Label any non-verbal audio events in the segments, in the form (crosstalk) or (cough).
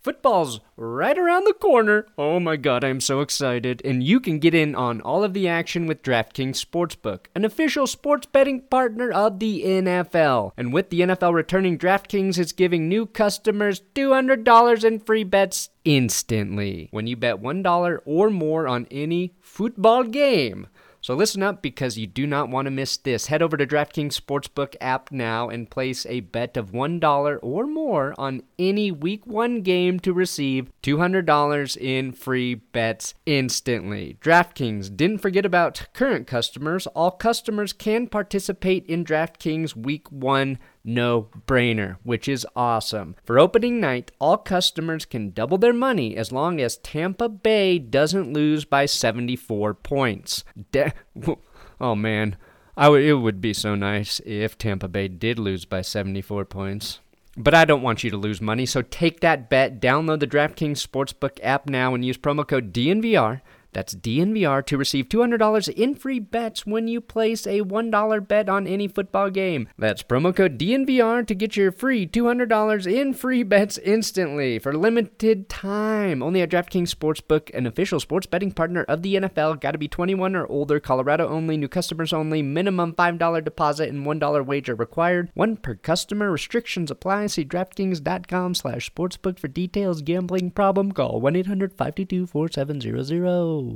Football's right around the corner. Oh my god, I'm so excited. And you can get in on all of the action with DraftKings Sportsbook, an official sports betting partner of the NFL. And with the NFL returning, DraftKings is giving new customers $200 in free bets instantly when you bet $1 or more on any football game. So listen up because you do not want to miss this. Head over to DraftKings Sportsbook app now and place a bet of $1 or more on any week 1 game to receive $200 in free bets instantly. DraftKings didn't forget about current customers. All customers can participate in DraftKings week 1 no brainer, which is awesome. For opening night, all customers can double their money as long as Tampa Bay doesn't lose by 74 points. De- (laughs) oh man, it would be so nice if Tampa Bay did lose by 74 points. But I don't want you to lose money, so take that bet. Download the DraftKings Sportsbook app now and use promo code DNVR. That's DNVR to receive $200 in free bets when you place a $1 bet on any football game. That's promo code DNVR to get your free $200 in free bets instantly for limited time. Only at DraftKings Sportsbook, an official sports betting partner of the NFL. Got to be 21 or older. Colorado only. New customers only. Minimum $5 deposit and $1 wager required. One per customer. Restrictions apply. See DraftKings.com slash sportsbook for details. Gambling problem? Call 1-800-522-4700.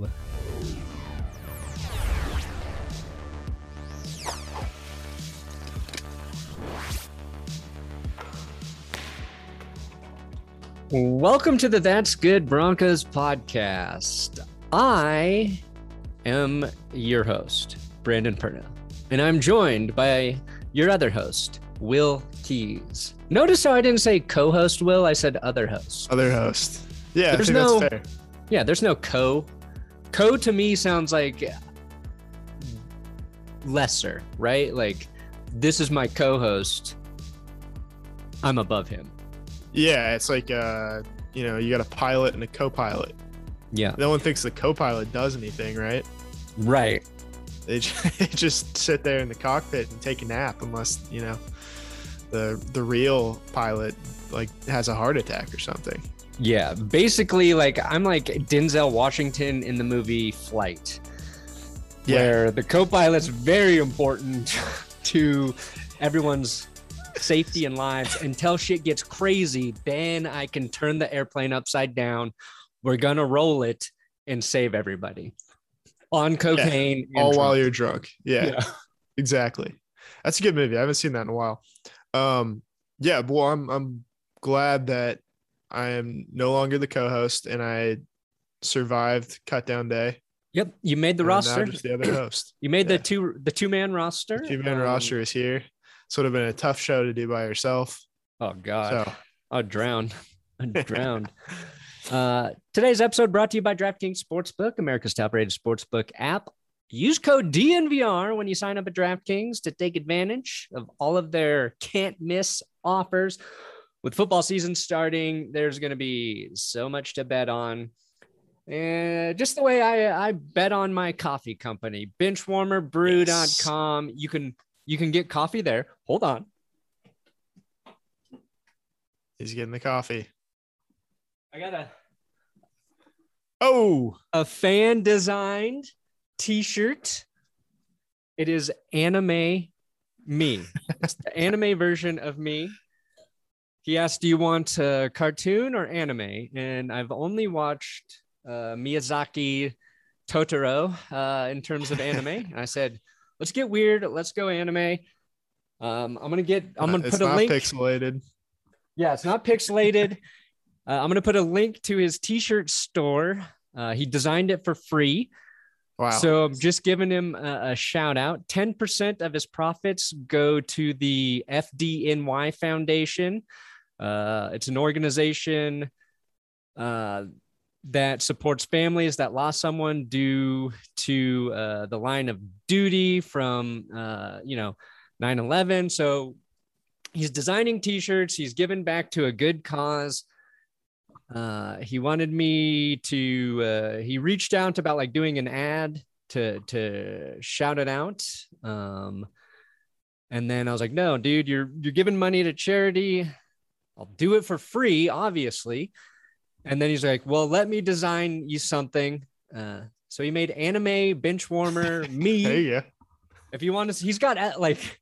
Welcome to the That's Good Broncos podcast. I am your host, Brandon Perna, and I'm joined by your other host, Will Keys. Notice how I didn't say co host Will, I said other host. Other host. Yeah, There's I think no- that's fair. Yeah, there's no co. Co to me sounds like lesser, right? Like, this is my co host. I'm above him. Yeah, it's like uh, you know, you got a pilot and a co-pilot. Yeah. No one thinks the co-pilot does anything, right? Right. They (laughs) they just sit there in the cockpit and take a nap, unless you know, the the real pilot like has a heart attack or something. Yeah. Basically, like, I'm like Denzel Washington in the movie Flight. Yeah, where the co-pilot's very important (laughs) to everyone's safety and lives until shit gets crazy then i can turn the airplane upside down we're gonna roll it and save everybody on cocaine and all while you're drunk. Yeah, Yeah. (laughs) exactly. That's a good movie. I haven't seen that in a while. Um, yeah, well, I'm I'm glad that I am no longer the co-host and I survived cut down day. yep you made the and roster just the other host. (clears throat) you made the yeah. two the two-man roster Two man Um, roster is here. This would have been a tough show to do by yourself. oh god So I'd drown. I'd (laughs) drown. Uh, today's episode brought to you by DraftKings Sportsbook, America's top rated sportsbook app. Use code DNVR when you sign up at DraftKings to take advantage of all of their can't miss offers. With football season starting, there's going to be so much to bet on. And just the way I, I bet on my coffee company, benchwarmerbrew.com. You can you can get coffee there. Hold on. he's getting the coffee. I got a Oh, a fan designed t-shirt. It is anime me. It's the (laughs) anime version of me. He asked, "Do you want a cartoon or anime?" And I've only watched uh, Miyazaki Totoro uh, in terms of anime. (laughs) and I said, let's get weird. Let's go anime. Um, I'm gonna get. I'm gonna it's put a not link. pixelated. Yeah, it's not pixelated. (laughs) uh, I'm gonna put a link to his T-shirt store. Uh, he designed it for free. Wow. So I'm just giving him a, a shout out. 10% of his profits go to the FDNY Foundation. Uh, it's an organization uh, that supports families that lost someone due to uh, the line of duty from, uh, you know, 9 11. So he's designing t shirts, he's given back to a good cause. Uh, he wanted me to uh, he reached out about like doing an ad to to shout it out um and then i was like no dude you're you're giving money to charity i'll do it for free obviously. And then he's like well let me design you something. Uh so he made anime bench warmer (laughs) me. You go. if you want to he's got uh, like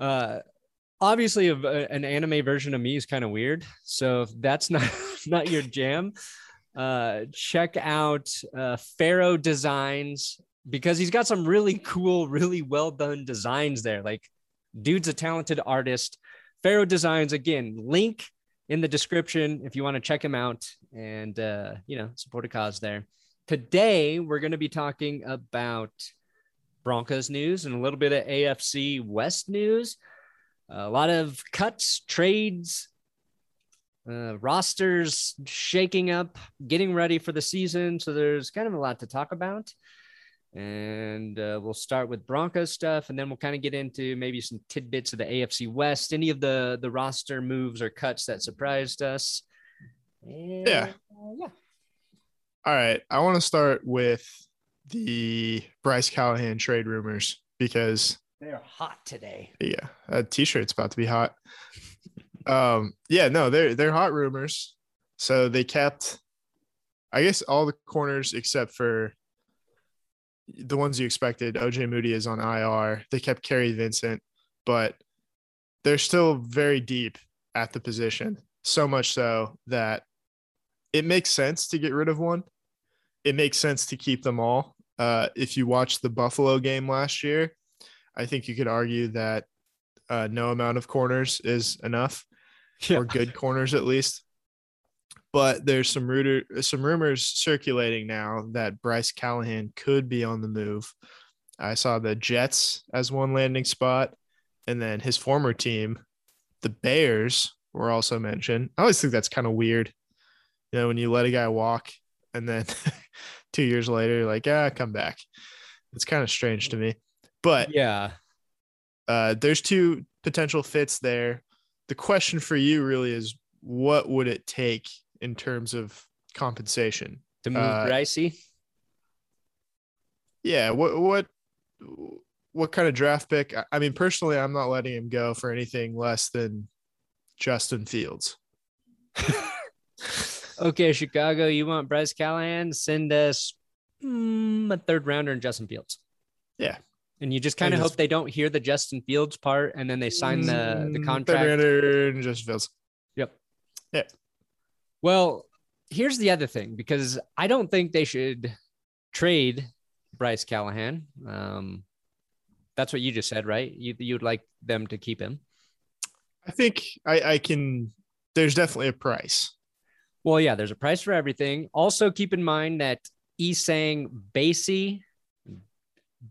uh obviously a, an anime version of me is kind of weird. So if that's not (laughs) not your jam uh check out uh pharaoh designs because he's got some really cool really well done designs there. Like dude's a talented artist pharaoh designs again link in the description if you want to check him out and uh you know support a cause there today we're going to be talking about Broncos news and a little bit of AFC West news. A lot of cuts, trades, uh, rosters shaking up, getting ready for the season. So there's kind of a lot to talk about. And uh, we'll start with Broncos stuff, and then we'll kind of get into maybe some tidbits of the AFC West, any of the the roster moves or cuts that surprised us. And, Yeah. uh, yeah. All right. I want to start with the Bryce Callahan trade rumors because They're hot today. yeah, that t-shirt's about to be hot. Um, yeah, no, they're they're hot rumors. So they kept I guess all the corners except for the ones you expected. Ojemudia is on IR. They kept Kary Vincent, but they're still very deep at the position. So much so that it makes sense to get rid of one. It makes sense to keep them all. Uh, if you watch the Buffalo game last year, I think you could argue that uh, no amount of corners is enough, or good corners at least. But there's some rooter, some rumors circulating now that Bryce Callahan could be on the move. I saw the Jets as one landing spot, and then his former team, the Bears, were also mentioned. I always think that's kind of weird. You know, when you let a guy walk and then (laughs) two years later, you're like, ah, come back. It's kind of strange to me. But Yeah. uh, there's two potential fits there. The question for you really is what would it take in terms of compensation? To move Uh, Ricey. Yeah, what what what kind of draft pick? I- I mean, personally, I'm not letting him go for anything less than Justin Fields. (laughs) Okay, Chicago, you want Bryce Callahan? Send us mm, a third rounder and Justin Fields. Yeah. And you just kind of hope they don't hear the Justin Fields part and then they sign the, the Mm, contract. third rounder and Justin Fields. Yep. Yeah. Well, here's the other thing because I don't think they should trade Bryce Callahan. Um, that's what you just said, right? You, you'd like them to keep him. I think I, I can. There's definitely a price. Well, yeah, there's a price for everything. Also, keep in mind that Essang Basie,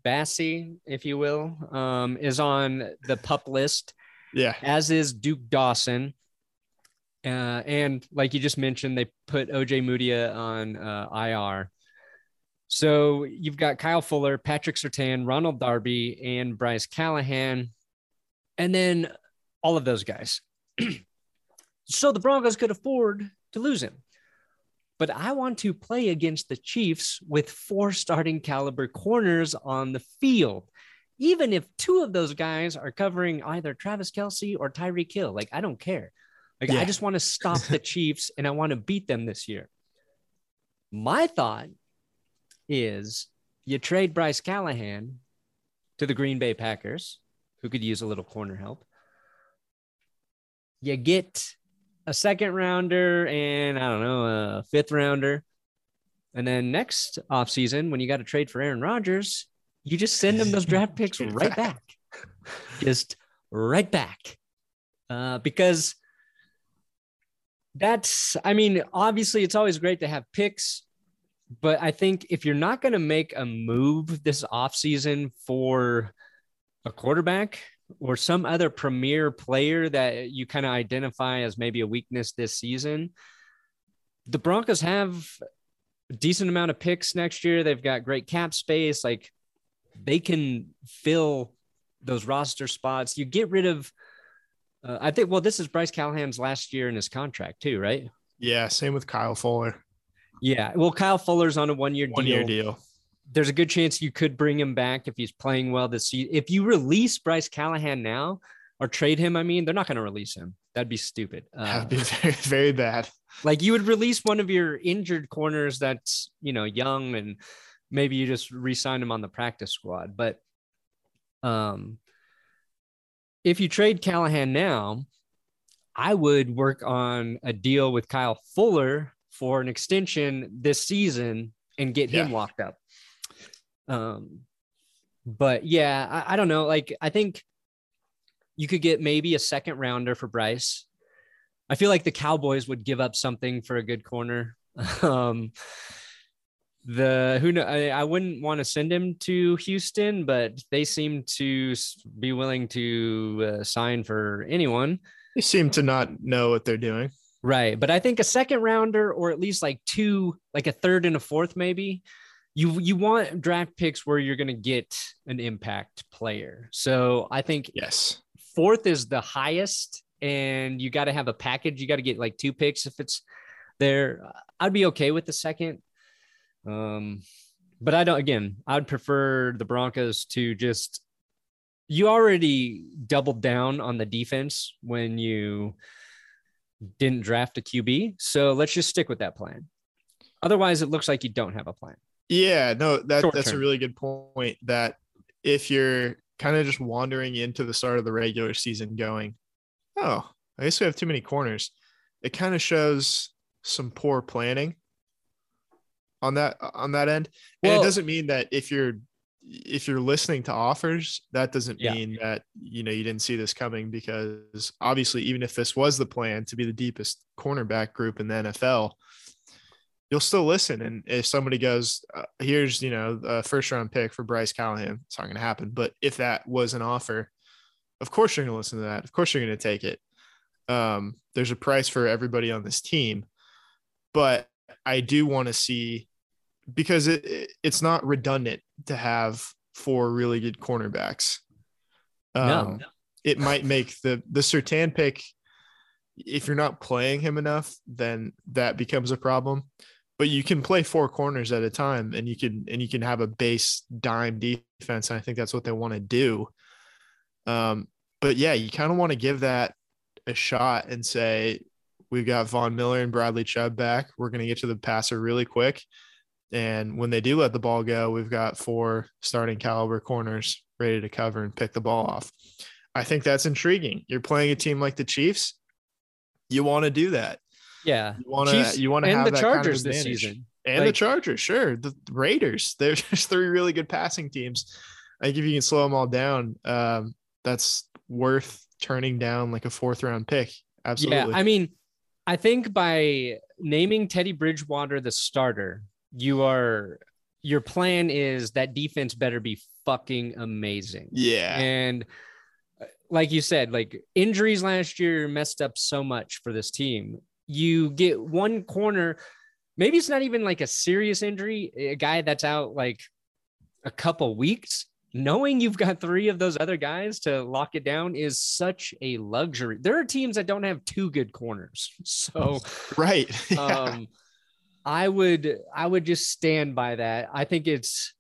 Bassey, if you will, um, is on the pup list, Yeah, as is Duke Dawson. Uh, and like you just mentioned, they put Ojemudia on uh, IR. So you've got Kyle Fuller, Patrick Surtain, Ronald Darby, and Bryce Callahan, and then all of those guys. (clears throat) so the Broncos could afford to lose him. But I want to play against the Chiefs with four starting caliber corners on the field. Even if two of those guys are covering either Travis Kelce or Tyreek Hill, like I don't care. Like I just want to stop the (laughs) Chiefs and I want to beat them this year. My thought is you trade Bryce Callahan to the Green Bay Packers, who could use a little corner help. You get a second rounder and I don't know, a fifth rounder. And then next offseason, when you got to trade for Aaron Rodgers, you just send them those draft picks (laughs) right back. Just right back. Uh, because that's, I mean, obviously it's always great to have picks, but I think if you're not going to make a move this offseason for a quarterback or some other premier player that you kind of identify as maybe a weakness this season, the Broncos have a decent amount of picks next year. They've got great cap space. Like they can fill those roster spots. You get rid of, uh, I think, well, this is Bryce Callahan's last year in his contract too, right? Yeah. Same with Kyle Fuller. Yeah. Well, Kyle Fuller's on a one year One year deal. There's a good chance you could bring him back if he's playing well this season. If you release Bryce Callahan now or trade him, I mean, they're not going to release him. That'd be stupid. Uh, That'd be (laughs) very, very bad. like you would release one of your injured corners that's, you know, young and maybe you just re-sign him on the practice squad. But um if you trade Callahan now, I would work on a deal with Kyle Fuller for an extension this season and get him Yeah. locked up. Um, but yeah, I, I don't know. Like, I think you could get maybe a second rounder for Bryce. I feel like the Cowboys would give up something for a good corner. (laughs) um, the who know I, I wouldn't want to send him to Houston, but they seem to be willing to uh, sign for anyone. They seem to not know what they're doing. Right. But I think a second rounder or at least like two, like a third and a fourth, maybe. You you want draft picks where you're gonna get an impact player. So I think Yes. fourth is the highest, and you got to have a package. You got to get like two picks if it's there. I'd be okay with the second. Um, but I don't. Again, I'd prefer the Broncos to just. You already doubled down on the defense when you didn't draft a QB, so let's just stick with that plan. Otherwise, it looks like you don't have a plan. Yeah, no, that that's a really good point. That if you're kind of just wandering into the start of the regular season going, oh, I guess we have too many corners, it kind of shows some poor planning on that on that end. And Well- it doesn't mean that if you're if you're listening to offers, that doesn't Yeah. mean that you know you didn't see this coming because obviously, even if this was the plan to be the deepest cornerback group in the NFL, you'll still listen. And if somebody goes, uh, here's, you know, a first round pick for Bryce Callahan, it's not going to happen. But if that was an offer, of course you're going to listen to that. Of course you're going to take it. Um, there's a price for everybody on this team. But I do want to see because it, it- it's not redundant to have four really good cornerbacks. Um, No. It might make the the Surtain pick if you're not playing him enough, then that becomes a problem. But you can play four corners at a time, and you can and you can have a base dime defense. And I think that's what they want to do. Um, but yeah, you kind of want to give that a shot and say we've got Von Miller and Bradley Chubb back. We're going to get to the passer really quick, and when they do let the ball go, we've got four starting caliber corners ready to cover and pick the ball off. I think that's intriguing. You're playing a team like the Chiefs. You want to do that. Yeah, You want to. You want to and have the that kind of Chargers this season. and the Chargers. Sure, the Raiders. (laughs) There's just three really good passing teams. I think if you can slow them all down, um, that's worth turning down like a fourth round pick. Absolutely. Yeah, I mean, I think by naming Teddy Bridgewater the starter, you are your plan is that defense better be fucking amazing. yeah. And uh, like you said, like injuries last year messed up so much for this team. You get one corner, maybe it's not even like a serious injury, a guy that's out like a couple weeks. Knowing you've got three of those other guys to lock it down is such a luxury. There are teams that don't have two good corners. (laughs) So right. (laughs) Yeah. um i would i would just stand by that i think it's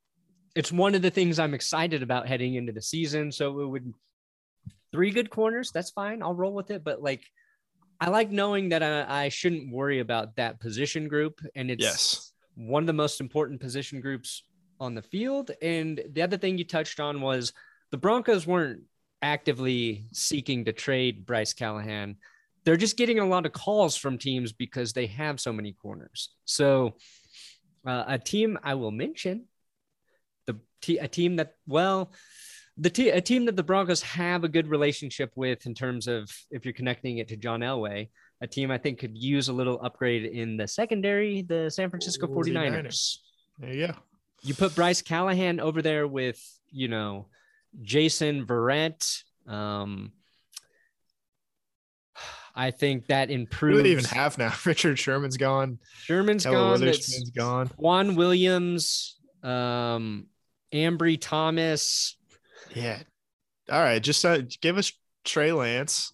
it's one of the things i'm excited about heading into the season so it would three good corners that's fine i'll roll with it but like i like knowing that i, I shouldn't worry about that position group and it's yes. one of the most important position groups on the field. And the other thing you touched on was the Broncos weren't actively seeking to trade Bryce Callahan. They're just getting a lot of calls from teams because they have so many corners. So Uh, a team I will mention, the t- a team that well, the t- a team that the Broncos have a good relationship with in terms of if you're connecting it to John Elway, a team I think could use a little upgrade in the secondary, the San Francisco 49ers. 49ers. There you. You put Bryce Callahan over there with, you know, Jason Verrett. Um, I think that Who improves. do they even have now? (laughs) Richard Sherman's gone. Sherman's Taylor gone. Witherspoon's That's gone. K'Waun Williams, um, Ambry Thomas. Yeah. All right. Just uh, give us Trey Lance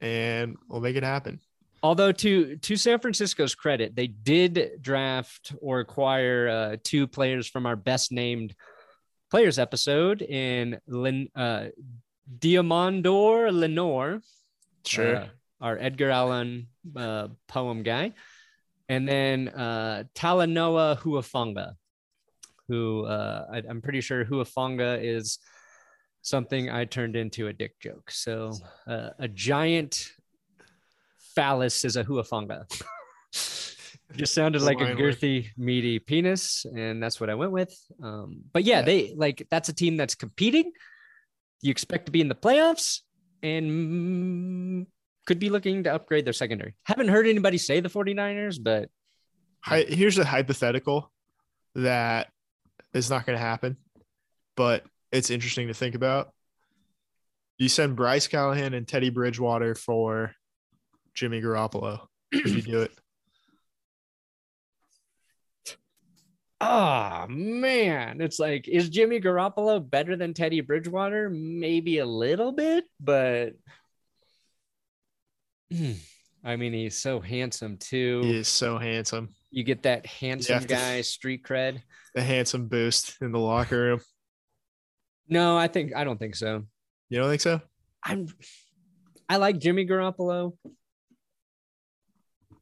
and we'll make it happen. Although to to San Francisco's credit, they did draft or acquire uh, two players from our best named players episode in Lin, uh, Deommodore Lenoir, Sure. uh, our Edgar Allan uh, poem guy, and then uh, Talanoa Hufanga, who uh, I, I'm pretty sure Hufanga is something I turned into a dick joke. So uh, a giant phallus is a Hufanga. (laughs) Just sounded like a girthy, meaty penis, and that's what I went with. Um, but yeah, Yeah. they like that's a team that's competing. You expect to be in the playoffs, and mm, could be looking to upgrade their secondary. Haven't heard anybody say the 49ers, but Hi, here's a hypothetical that is not going to happen, but it's interesting to think about. You send Bryce Callahan and Teddy Bridgewater for Jimmy Garoppolo. Would you do it? oh (clears throat) man, it's like, is Jimmy Garoppolo better than Teddy Bridgewater? Maybe a little bit, but. (clears throat) I mean, he's so handsome too. He is so handsome. You get that handsome to- guy street cred. (laughs) The handsome boost in the locker room. No, I think I don't think so. You don't think so? I'm I like Jimmy Garoppolo,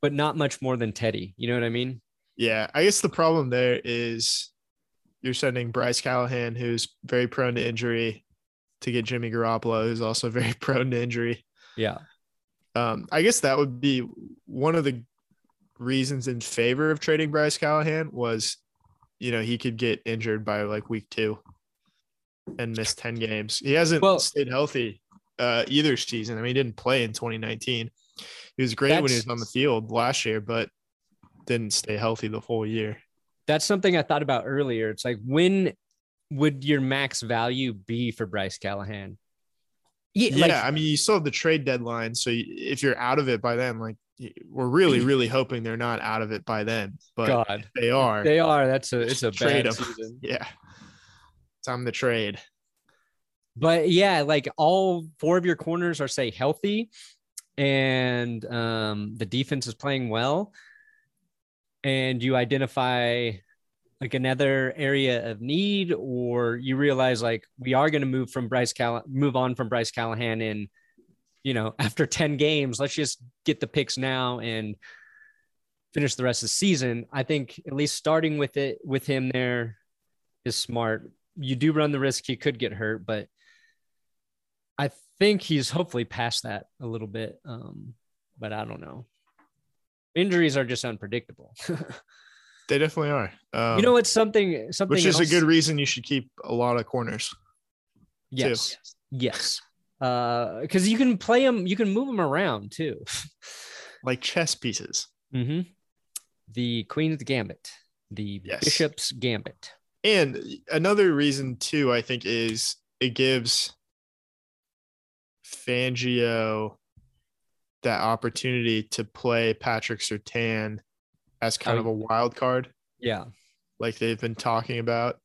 but not much more than Teddy. You know what I mean? Yeah, I guess the problem there is you're sending Bryce Callahan, who's very prone to injury, to get Jimmy Garoppolo, who's also (laughs) very prone to injury. Yeah. Um, I guess that would be one of the reasons in favor of trading Bryce Callahan was, you know, he could get injured by like week two and miss 10 games. He hasn't Well- stayed healthy uh, either season. I mean, he didn't play in 2019. He was great when he was on the field last year, but didn't stay healthy the whole year. That's something I thought about earlier. It's like when would your max value be for Bryce Callahan? Yeah, like, I mean, you still have the trade deadline, so you- if you're out of it by then, like we're really, really hoping they're not out of it by then, but God, they are. they are. That's a it's a (laughs) Trade bad 'em. season. (laughs) yeah, time to trade. But yeah, like all four of your corners are say healthy, and um, the defense is playing well, and you identify like another area of need, or you realize like we are going to move from Bryce Call move on from Bryce Callahan in, you know, (laughs) after ten games. Let's just get the picks now and finish the rest of the season. I think at least starting with it with him there is smart. You do run the risk he could get hurt, but I think he's hopefully past that a little bit. Um, but I don't know. Injuries are just unpredictable. (laughs) They definitely are. Um, you know, it's something something which is a good reason you should keep a lot of corners. yes, yes. Uh, because you can play them, you can move them around too. (laughs) like chess pieces. hmm The Queen's Gambit, the Yes. Bishop's Gambit. And another reason too, I think, is it gives Fangio that opportunity to play Patrick Surtain as kind Oh. of a wild card, Yeah, like they've been talking about.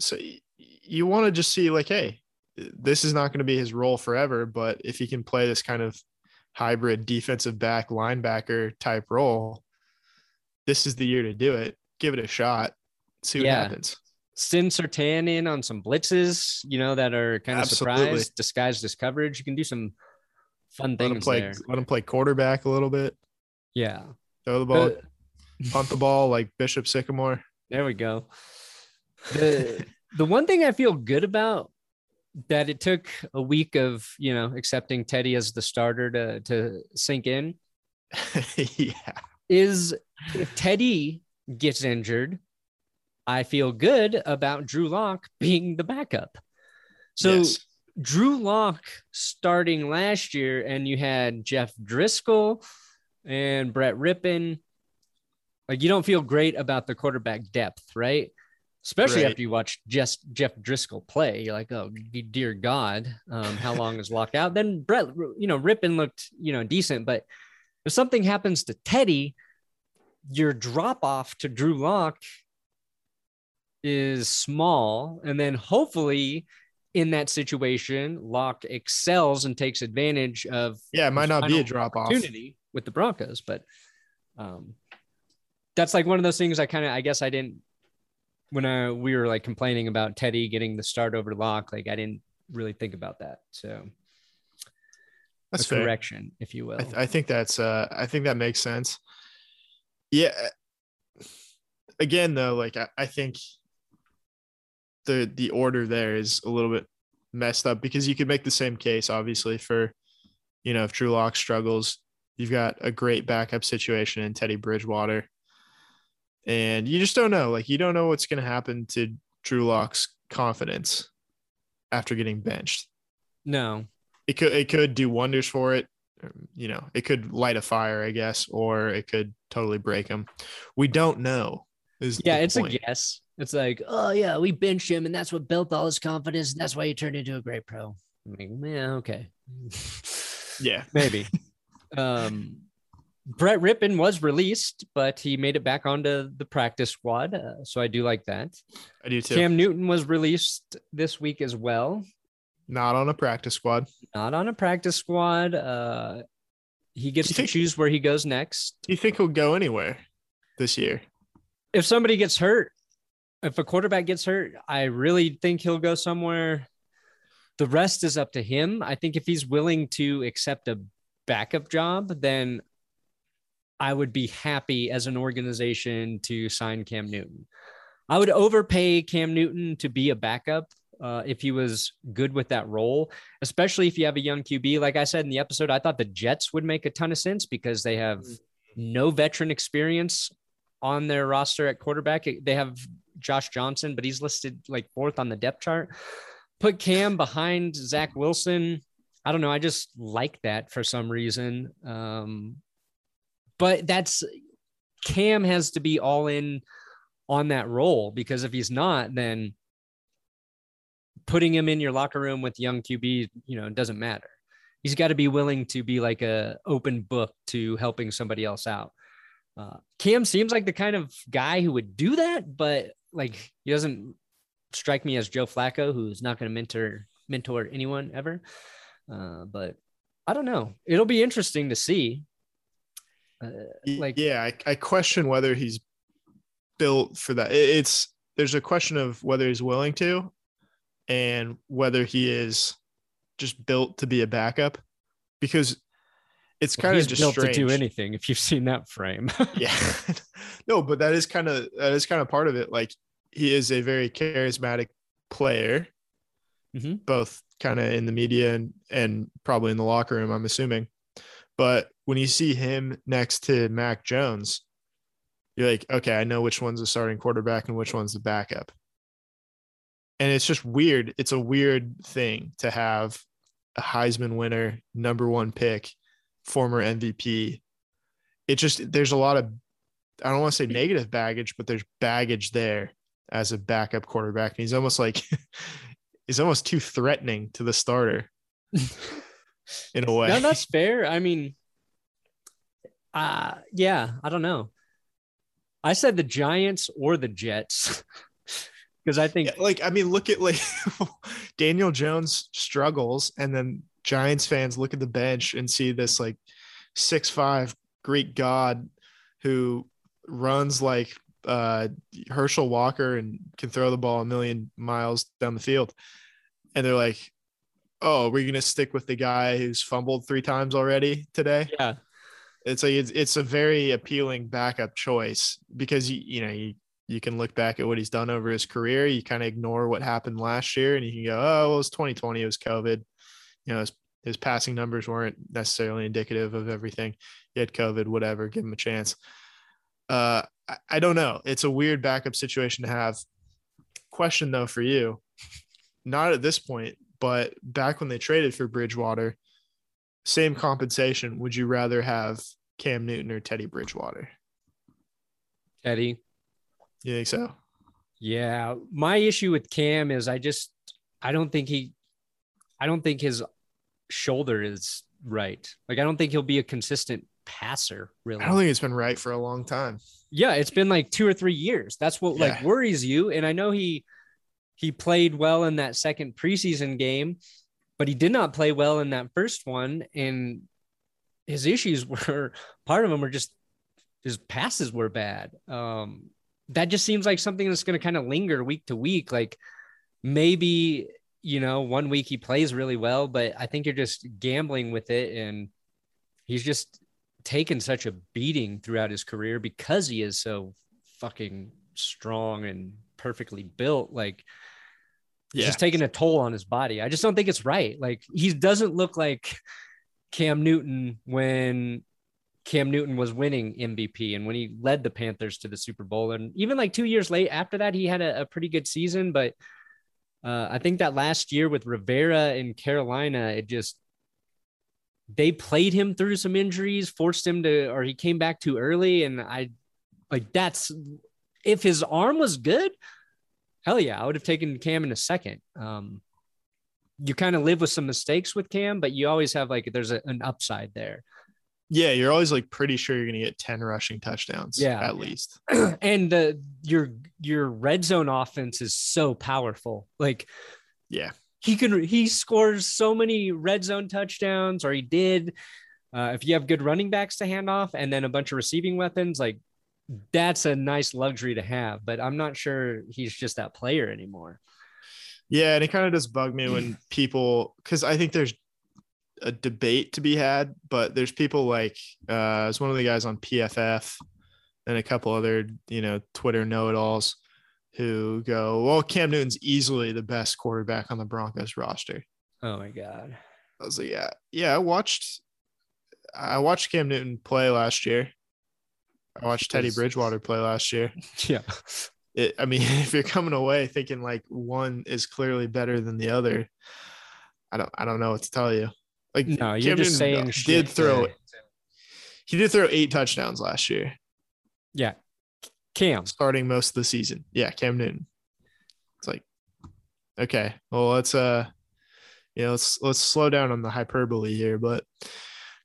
So y- you want to just see, like, hey, this is not going to be his role forever, but if he can play this kind of hybrid defensive back linebacker type role, this is the year to do it. Give it a shot. See what Yeah. happens. send Surtain in on some blitzes, you know, that are kind of Absolutely. surprise, disguised as coverage. You can do some fun Let him things play. there. Let him play quarterback a little bit. Yeah. Throw the ball, punt the ball like Bishop Sycamore. There we go. The the one thing I feel good about that it took a week of you know accepting Teddy as the starter to to sink in (laughs) yeah, is if Teddy gets injured, I feel good about Drew Lock being the backup. So Yes. Drew Lock starting last year, and you had Jeff Driskel and Brett Rypien. Like you don't feel great about the quarterback depth, right? Especially Right. after you watch just Jeff Driskel play. You're like, oh dear God, um, how long is locked out? Then Brett, you know, Rypien looked, you know, decent, but if something happens to Teddy, your drop off to Drew Lock is small. And then hopefully in that situation, Lock excels and takes advantage of Yeah, it might not be a drop off. opportunity with the Broncos. But um, that's like one of those things I kind of, I guess I didn't, when I, we were like complaining about Teddy getting the start over Lock, like I didn't really think about that. So That's a fair. correction, if you will. I, th- I think that's uh I think that makes sense. Yeah. Again though, like I, I think the the order there is a little bit messed up because you could make the same case obviously for you know if Drew Lock struggles, you've got a great backup situation in Teddy Bridgewater. And you just don't know. Like you don't know what's gonna happen to Drew Lock's confidence after getting benched no, it could it could do wonders for it you know it could light a fire i guess or it could totally break him we don't know is yeah, it's point. a guess. It's like, oh yeah, we benched him, and that's what built all his confidence, and that's why he turned into a great pro. I mean, yeah, okay, yeah (laughs) maybe. (laughs) um, Brett Rypien was released, but he made it back onto the practice squad, uh, so I do like that. i do too Cam Newton was released this week as well, not on a practice squad not on a practice squad. Uh, he gets you to think- choose where he goes next. do you think he'll go anywhere this year if somebody gets hurt, if a quarterback gets hurt, I really think he'll go somewhere. The rest is up to him. I think if he's willing to accept a backup job, then I would be happy as an organization to sign Cam Newton. I would overpay Cam Newton to be a backup uh, if he was good with that role, especially if you have a young QB. Like I said in the episode, I thought the Jets would make a ton of sense because they have no veteran experience on their roster at quarterback. They have Josh Johnson, but he's listed like fourth on the depth chart. Put Cam behind Zach Wilson. I don't know. I just like that for some reason. Um, but that's Cam has to be all in on that role because if he's not, then putting him in your locker room with young QB, you know, doesn't matter. He's got to be willing to be like a open book to helping somebody else out. Uh, Cam seems like the kind of guy who would do that, but like he doesn't strike me as Joe Flacco, who's not going to mentor mentor anyone ever. Uh, but I don't know. It'll be interesting to see. Uh, like- yeah I, I question whether he's built for that It- it's there's a question of whether he's willing to and whether he is just built to be a backup because it's well, kind of just built strange. to do anything. If you've seen that frame, (laughs) yeah (laughs) no but that is kind of that is kind of part of it like he is a very charismatic player Mhm. both kind of in the media and and probably in the locker room i'm assuming but when you see him next to mac jones you're like okay i know which one's the starting quarterback and which one's the backup. And it's just weird. It's a weird thing to have a heisman winner number one pick former mvp it just there's a lot of I don't want to say negative baggage, but there's baggage there as a backup quarterback. And he's almost like (laughs) he's almost too threatening to the starter (laughs) in a way. no, that's fair. I mean, uh yeah, I don't know. I said the Giants or the Jets (laughs) because I think Yeah, like I mean, look at like (laughs) Daniel Jones struggles, and then Giants fans look at the bench and see this like six five Greek god who runs like uh Herschel Walker and can throw the ball a million miles down the field. And they're like, Oh, we're gonna stick with the guy who's fumbled three times already today. yeah, It's a it's, it's a very appealing backup choice because you you know you you can look back at what he's done over his career. You kind of ignore what happened last year, and you can go, "Oh, well, it was 2020. It was COVID. You know, his, his passing numbers weren't necessarily indicative of everything. He had COVID, whatever. Give him a chance." Uh, I, I don't know. It's a weird backup situation to have. Question though for you, not at this point, but back when they traded for Bridgewater, same compensation. Would you rather have Cam Newton or Teddy Bridgewater? Teddy. You think so? Yeah. My issue with Cam is I just I don't think he I don't think his shoulder is right. Like I don't think he'll be a consistent passer, really. I don't think it's been right for a long time. Yeah, it's been like two or three years. That's what like worries you. And I know he he played well in that second preseason game, but he did not play well in that first one. And his issues (laughs) were part of them were just his passes were bad. Um, that just seems like something that's going to kind of linger week to week. Like maybe you know one week he plays really well, but I think you're just gambling with it, and he's just taken such a beating throughout his career because he is so fucking strong and perfectly built. Like Yeah. just taking a toll on his body. I just don't think it's right. Like he doesn't look like Cam Newton when Cam Newton was winning MVP and when he led the Panthers to the Super Bowl. And even like two years late after that, he had a, a pretty good season. But uh, I think that last year with Rivera in Carolina, it just they played him through some injuries, forced him to, or he came back too early. And I like that's if his arm was good, hell yeah, I would have taken Cam in a second. Um, you kind of live with some mistakes with Cam, but you always have like there's a, an upside there. Yeah, you're always like pretty sure you're gonna get 10 rushing touchdowns. Yeah. At least. (clears throat) and the your your red zone offense is so powerful. Like Yeah. he can he scores so many red zone touchdowns, or he did. Uh, if you have good running backs to hand off, and then a bunch of receiving weapons, like that's a nice luxury to have. But I'm not sure he's just that player anymore. Yeah, and it kind of does bug me when (clears throat) people because I think there's a debate to be had, but there's people like uh it's one of the guys on PFF and a couple other, you know, Twitter know-it-alls who go, Well, Cam Newton's easily the best quarterback on the Broncos roster. Oh my god. I was like, Yeah, yeah, I watched I watched Cam Newton play last year. I watched Teddy Bridgewater play last year. (laughs) Yeah. it, I mean, (laughs) if you're coming away thinking like one is clearly better than the other, I don't, I don't know what to tell you. Like, No, you're Cam just Newton saying did throw, he did throw eight touchdowns last year, Yeah. Cam. starting most of the season. Yeah, Cam Newton. It's like, okay, well, let's uh, you know, let's let's slow down on the hyperbole here, but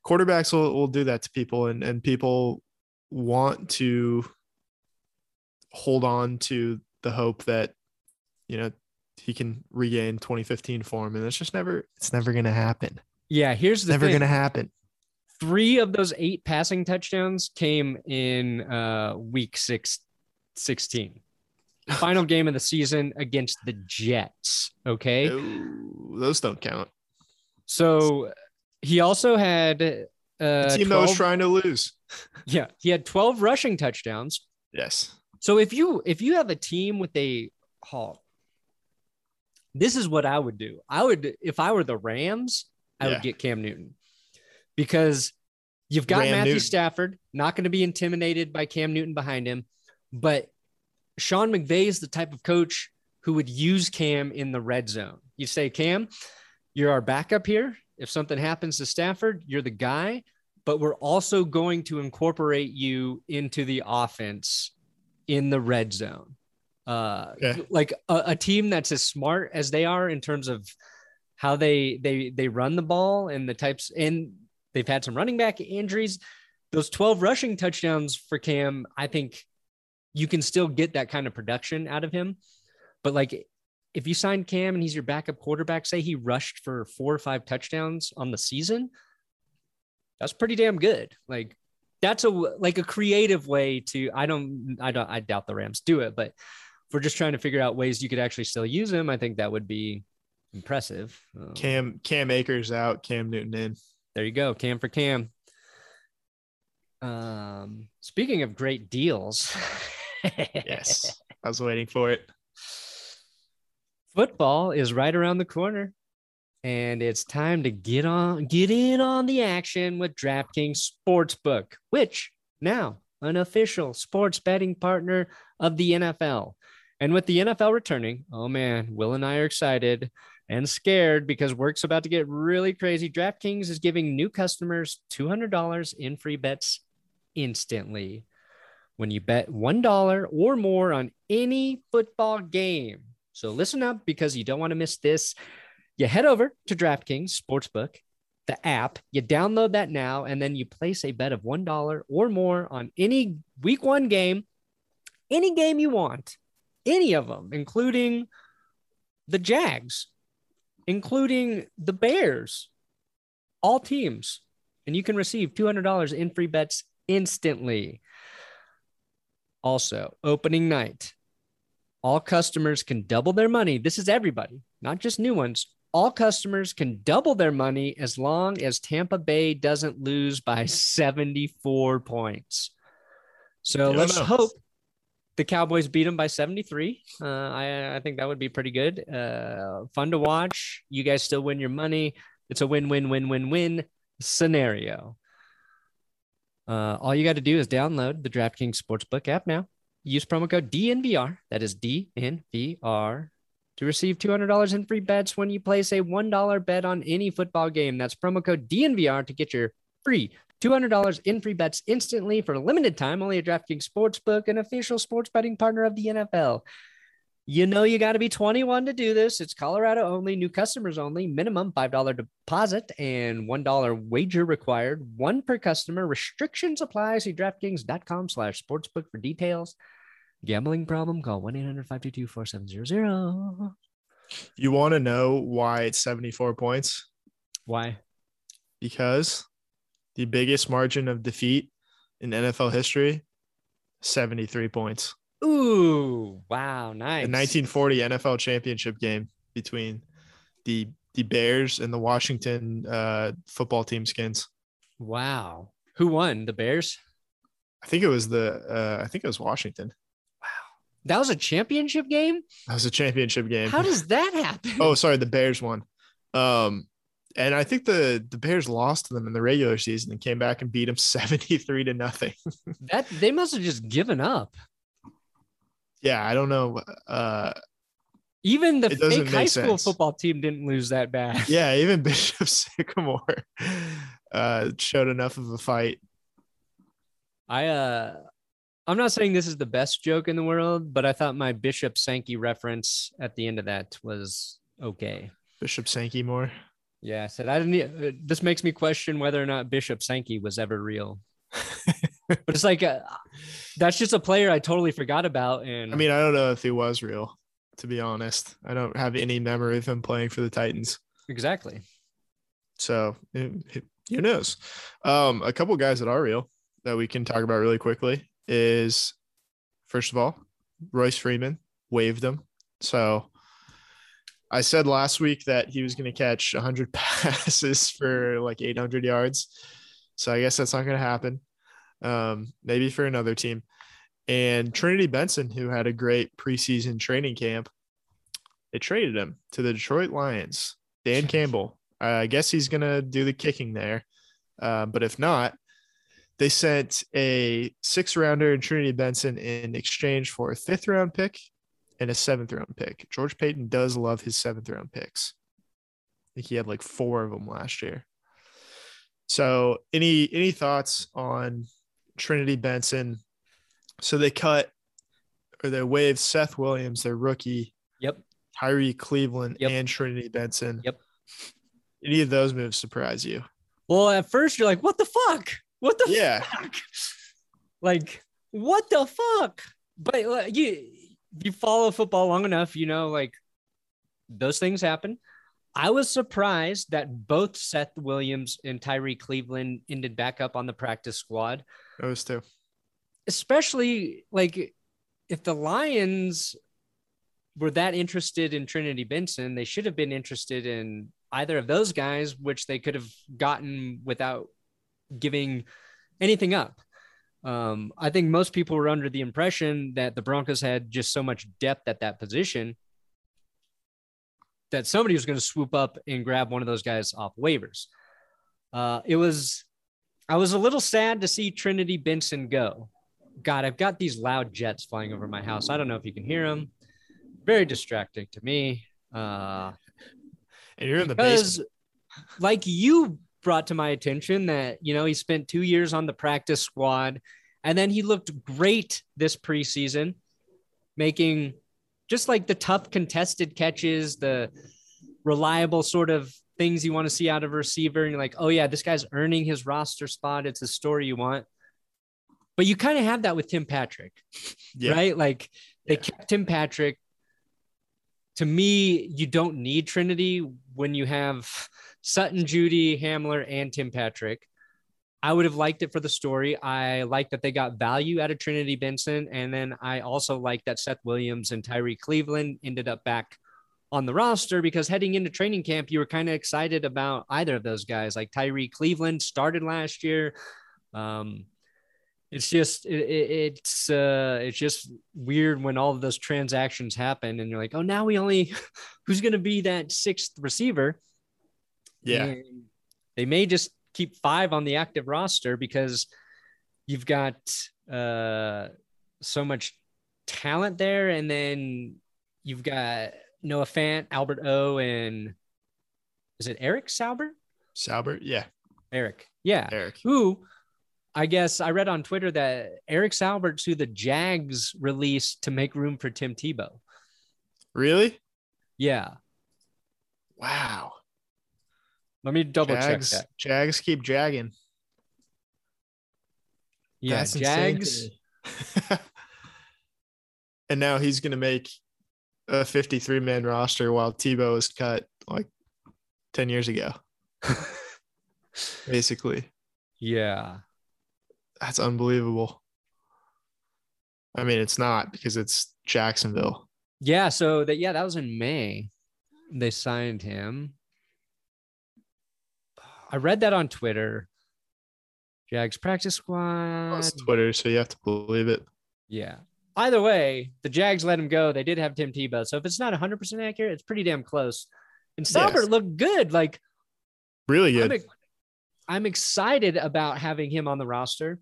quarterbacks will, will do that to people, and and people want to hold on to the hope that you know he can regain 2015 form, and it's just never it's never gonna happen. Yeah. Here's the never gonna happen. three of those eight passing touchdowns came in uh, week six, 16. (laughs) Final game of the season against the Jets. Okay. Ooh, those don't count. So he also had uh, The team that was trying to lose. Yeah, he had 12 rushing touchdowns. Yes. So if you if you have a team with a halt, this is what I would do. I would if I were the Rams, I Yeah. would get Cam Newton because you've got Ram Matthew Newton. Stafford, not going to be intimidated by Cam Newton behind him, but Sean McVay is the type of coach who would use Cam in the red zone. You say, Cam, you're our backup here. If something happens to Stafford, you're the guy, but we're also going to incorporate you into the offense in the red zone. Uh, Okay. like a, a team that's as smart as they are in terms of how they they they run the ball and the types and they've had some running back injuries. Those 12 rushing touchdowns for Cam, I think you can still get that kind of production out of him. But like if you sign Cam and he's your backup quarterback, say he rushed for four or five touchdowns on the season, that's pretty damn good. Like that's a like a creative way to I don't I don't I doubt the Rams do it, but if we're just trying to figure out ways you could actually still use him, I think that would be impressive. Um, Cam Cam Akers out, Cam Newton in. there you go, Cam for Cam. Um, speaking of great deals, (laughs) Yes. I was waiting for it. football is right around the corner and it's time to get on get in on the action with DraftKings Sportsbook, which now an official sports betting partner of the NFL. And with the NFL returning, oh man, Will and I are excited and scared because work's about to get really crazy. DraftKings is giving new customers $200 in free bets instantly when you bet $1 or more on any football game. So listen up because you don't want to miss this. You head over to DraftKings Sportsbook, the app, you download that now, and then you place a bet of $1 or more on any week one game, any game you want, any of them, including the Jags, including the Bears, all teams. And you can receive $200 in free bets instantly. Also, opening night, all customers can double their money. This is everybody, not just new ones. All customers can double their money as long as Tampa Bay doesn't lose by 74 points. So let's know. hope the Cowboys beat them by 73. Uh, I, I think that would be pretty good. Uh, fun to watch. You guys still win your money. It's a win, win, win, win, win scenario. Uh, all you got to do is download the DraftKings Sportsbook app now. Use promo code DNVR, that is DNVR, to receive $200 in free bets when you place a $1 bet on any football game. That's promo code DNVR to get your free $200 in free bets instantly for a limited time only at DraftKings Sportsbook, an official sports betting partner of the NFL. You know you got to be 21 to do this. It's Colorado only, new customers only, minimum $5 deposit and $1 wager required, one per customer. Restrictions apply. See DraftKings.com slash sportsbook for details. Gambling problem, call 1-800-522-4700. You want to know why it's 74 points? Why? Because the biggest margin of defeat in NFL history, 73 points. Ooh, wow, nice. The 1940 NFL championship game between the the Bears and the Washington uh, football team skins. Wow. Who won? The Bears? I think it was the uh, I think it was Washington. That was a championship game? That was a championship game. How does that happen? oh, sorry, the Bears won. Um and I think the the Bears lost to them in the regular season and came back and beat them (laughs) 73 to nothing. (laughs) that they must have just given up yeah, I don't know. Uh, even the fake high school football team didn't lose that bad. (laughs) Yeah, even Bishop Sycamore uh, showed enough of a fight. I uh I'm not saying this is the best joke in the world, but I thought my Bishop Sankey reference at the end of that was okay. Bishop Sankey more. Yeah, I said I didn't. Uh, this makes me question whether or not Bishop Sankey was ever real. (laughs) but it's like uh, that's just a player I totally forgot about. And I mean, I don't know if he was real, to be honest. I don't have any memory of him playing for the Titans. Exactly. So who knows? Um, a couple guys that are real that we can talk about really quickly is first of all, Royce Freeman waived him. So I said last week that he was going to catch 100 (laughs) passes for like 800 yards. So I guess that's not going to happen. Um, maybe for another team. And Trinity Benson, who had a great preseason training camp, they traded him to the Detroit Lions. Dan Campbell. I guess he's going to do the kicking there. Uh, but if not, they sent a six rounder in Trinity Benson in exchange for a fifth round pick and a seventh round pick. George Paton does love his seventh round picks. I think he had like four of them last year. So any any thoughts on Trinity Benson? So they cut or they waived Seth Williams, their rookie. Yep. Tyrie Cleveland yep. and Trinity Benson. Yep. Any of those moves surprise you? Well, at first you're like, what the fuck? What the yeah. fuck? (laughs) Like, what the fuck? But like, you you follow football long enough, you know, like those things happen. I was surprised that both Seth Williams and Tyrie Cleveland ended back up on the practice squad. Those two. Especially like if the Lions were that interested in Trinity Benson, they should have been interested in either of those guys, which they could have gotten without giving anything up. Um, I think most people were under the impression that the Broncos had just so much depth at that position that somebody was going to swoop up and grab one of those guys off waivers. Uh, it was, I was a little sad to see Trinity Benson go God, I've got these loud jets flying over my house. I don't know if you can hear them. Very distracting to me. Uh, and you're in the because, basement. like you brought to my attention that you know he spent two years on the practice squad, and then he looked great this preseason, making just like the tough contested catches, the reliable sort of things you want to see out of a receiver. And you're like, oh yeah, this guy's earning his roster spot. It's a story you want. But you kind of have that with Tim Patrick, Yeah. right? Like they Yeah. kept Tim Patrick. To me, you don't need Trinity when you have Sutton, Jeudy, Hamler, and Tim Patrick. I would have liked it for the story. I like that they got value out of Trinity Benson. And then I also like that Seth Williams and Tyrie Cleveland ended up back on the roster because heading into training camp, you were kind of excited about either of those guys. Like Tyrie Cleveland started last year. Um, it's just it, it, it's uh it's just weird when all of those transactions happen and you're like, oh, now we only (laughs) who's going to be that sixth receiver? Yeah. And they may just keep five on the active roster because you've got uh, so much talent there. And then you've got Noah Fant, Albert O, and is it Eric Sauber? Saubert. Yeah. Eric. Yeah. Eric. Who I guess I read on Twitter that Eric Saubert's who the Jags released to make room for Tim Tebow. Really? Yeah. Wow. Let me double Jags, check that. Jags keep jagging. Yeah. That's Jags. (laughs) and now he's going to make a 53 man roster while Tebow was cut like 10 years ago, (laughs) basically. Yeah. That's unbelievable. I mean, it's not because it's Jacksonville. Yeah, so that yeah, that was in May. They signed him. I read that on Twitter. Jags practice squad. It's Twitter, so you have to believe it. Yeah. Either way, the Jags let him go. They did have Tim Tebow. So if it's not 100% accurate, it's pretty damn close. And Yes. Saubert looked good. Like Really I'm, good. I'm excited about having him on the roster.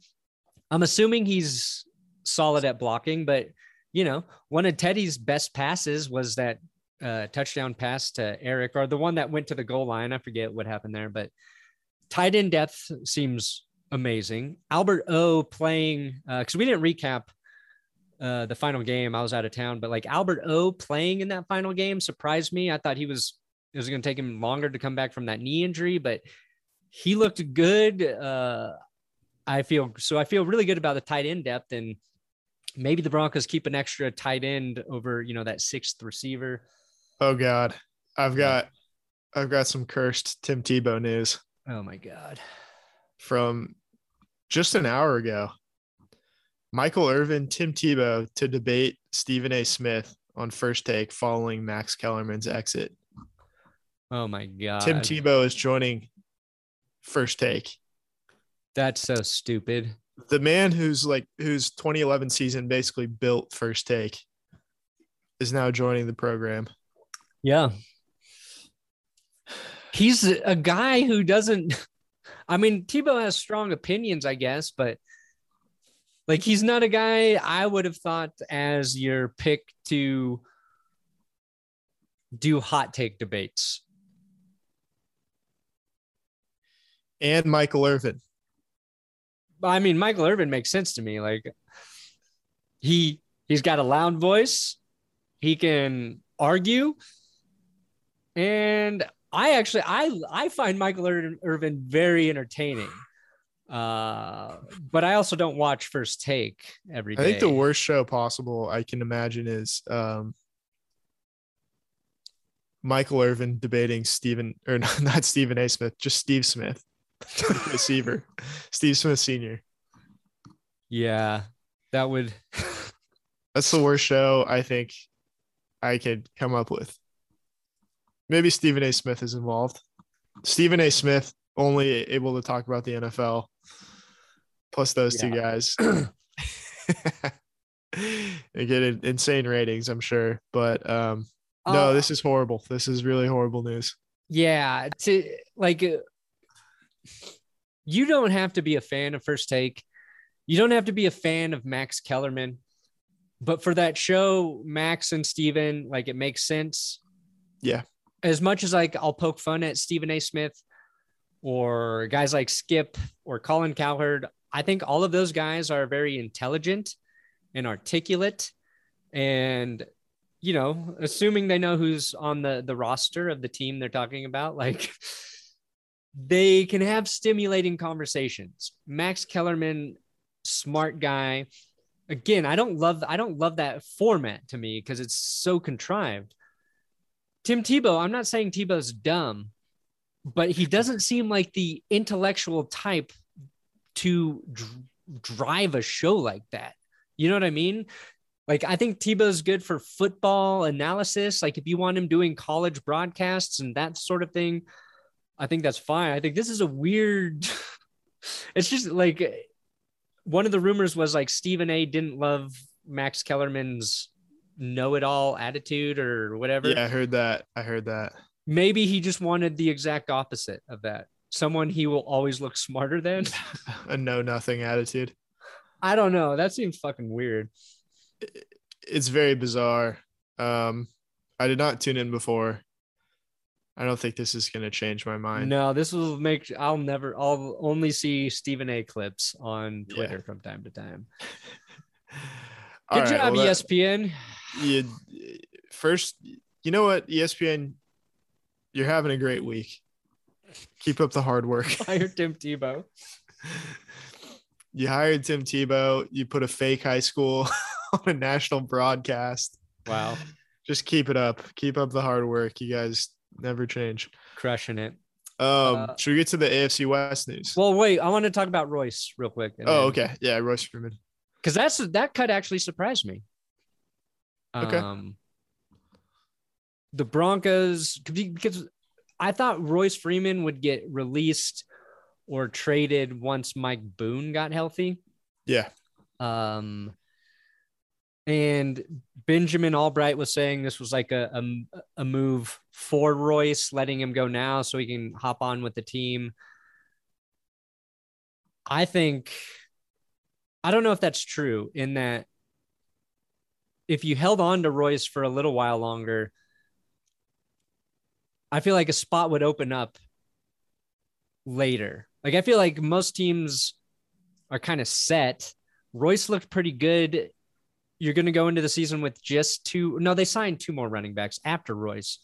I'm assuming he's solid at blocking, but you know, one of Teddy's best passes was that uh, touchdown pass to Eric, or the one that went to the goal line. I forget what happened there, but tight end depth seems amazing. Albert O playing because we didn't recap uh, the final game. I was out of town, but like Albert O playing in that final game surprised me. I thought he was it was going to take him longer to come back from that knee injury, but he looked good. Uh, I feel so. I feel really good about the tight end depth, and maybe the Broncos keep an extra tight end over you know that sixth receiver. Oh God, I've got, I've got some cursed Tim Tebow news Oh my god. from just an hour ago. Michael Irvin, Tim Tebow to debate Stephen A. Smith on first take following Max Kellerman's exit. Oh my god. Tim Tebow is joining first take. That's so stupid. The man who's like whose 2011 season basically built first take is now joining the program. Yeah. He's a guy who doesn't. (laughs) I mean, Tebow has strong opinions, I guess, but like he's not a guy I would have thought as your pick to do hot take debates. And Michael Irvin. I mean, Michael Irvin makes sense to me. Like he he's got a loud voice. He can argue. And I actually I I find Michael Ir- Irvin very entertaining. Uh, but I also don't watch First Take every I think the worst show possible I can imagine is um, Michael Irvin debating Stephen or not, (laughs) not Stephen A. Smith, just Steve Smith, (laughs) receiver, Steve Smith Sr. Yeah, that would. (laughs) That's the worst show I think I could come up with. Maybe Stephen A. Smith is involved. Stephen A. Smith only able to talk about the NFL, plus those two guys. (clears throat) they get insane ratings, I'm sure. But um, no, Uh, this is horrible. This is really horrible news. Yeah, to like uh, you don't have to be a fan of First Take you don't have to be a fan of Max Kellerman, but for that show, Max and Stephen, like it makes sense. Yeah. As much as like I'll poke fun at Stephen A. Smith or guys like Skip or Colin Cowherd, I think all of those guys are very intelligent and articulate and you know, assuming they know who's on the the roster of the team they're talking about, like (laughs) they can have stimulating conversations. Max Kellerman, smart guy. Again, I don't love I don't love that format to me because it's so contrived. Tim Tebow, I'm not saying Tebow's dumb, but he doesn't seem like the intellectual type to dr- drive a show like that. You know what I mean? Like I think Tebow's good for football analysis. Like if you want him doing college broadcasts and that sort of thing, I think that's fine. I think this is a weird. (laughs) it's just like one of the rumors was like Stephen A. didn't love Max Kellerman's know-it-all attitude or whatever. Yeah, I heard that. I heard that. Maybe he just wanted the exact opposite of that. Someone he will always look smarter than. (laughs) a know nothing attitude. I don't know. That seems fucking weird. It's very bizarre. Um, I did not tune in before. I don't think this is going to change my mind. No, this will make. I'll never. I'll only see Stephen A. clips on Twitter Yeah. from time to time. (laughs) Good right, job, well, that- ESPN. You first you know what espn you're having a great week keep up the hard work (laughs) Fire Tim Tebow. you hired tim tebow you put a fake high school (laughs) on a national broadcast Wow, just keep it up keep up the hard work you guys never change crushing it. um Uh, should we get to the afc west news Well, wait. I want to talk about Royce real quick. oh okay yeah royce freeman Because that's that cut actually surprised me. Okay. Um, the Broncos because I thought Royce Freeman would get released or traded once Mike Boone got healthy. yeah Um, and Benjamin Albright was saying this was like a, a, a move for Royce, letting him go now so he can hop on with the team. I think, I don't know if that's true in that if you held on to Royce for a little while longer, I feel like a spot would open up later. Like I feel like most teams are kind of set. Royce looked pretty good. You're going to go into the season with just two. No, they signed two more running backs after Royce,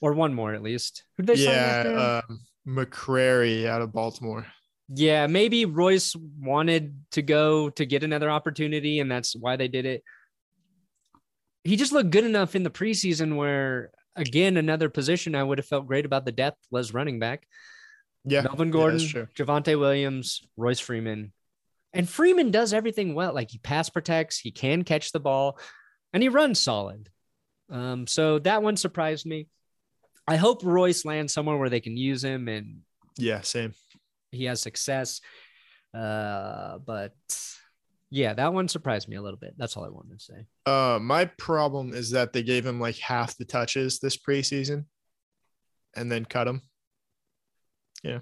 or one more at least. Who did they sign after him? yeah um mccrary out of baltimore Yeah, maybe Royce wanted to go to get another opportunity, and that's why they did it. He just looked good enough in the preseason where, again, another position I would have felt great about the depth was running back. yeah Melvin Gordon, true. Javonte Williams, Royce Freeman. And Freeman does everything well. Like he pass protects, he can catch the ball, and he runs solid. Um, so that one surprised me. I hope Royce lands somewhere where they can use him and yeah same he has success. Uh, but yeah, that one surprised me a little bit. That's all I wanted to say. Uh, my problem is that they gave him like half the touches this preseason, and then cut him. Yeah,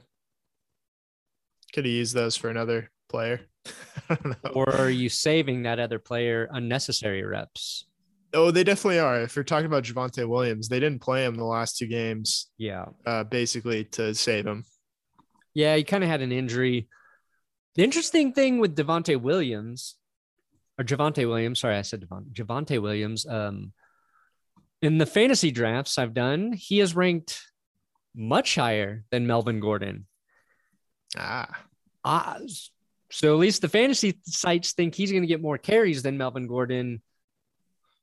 could he use those for another player. (laughs) I don't know. Or are you saving that other player unnecessary reps? oh, they definitely are. If you're talking about Javonte Williams, they didn't play him the last two games, Yeah. uh, basically to save him. Yeah, he kind of had an injury. The interesting thing with Devonte Williams, or Javonte Williams, sorry, I said Devon, Javonte Williams. Um, in the fantasy drafts I've done, he is ranked much higher than Melvin Gordon. Ah, Uh, so at least the fantasy sites think he's going to get more carries than Melvin Gordon.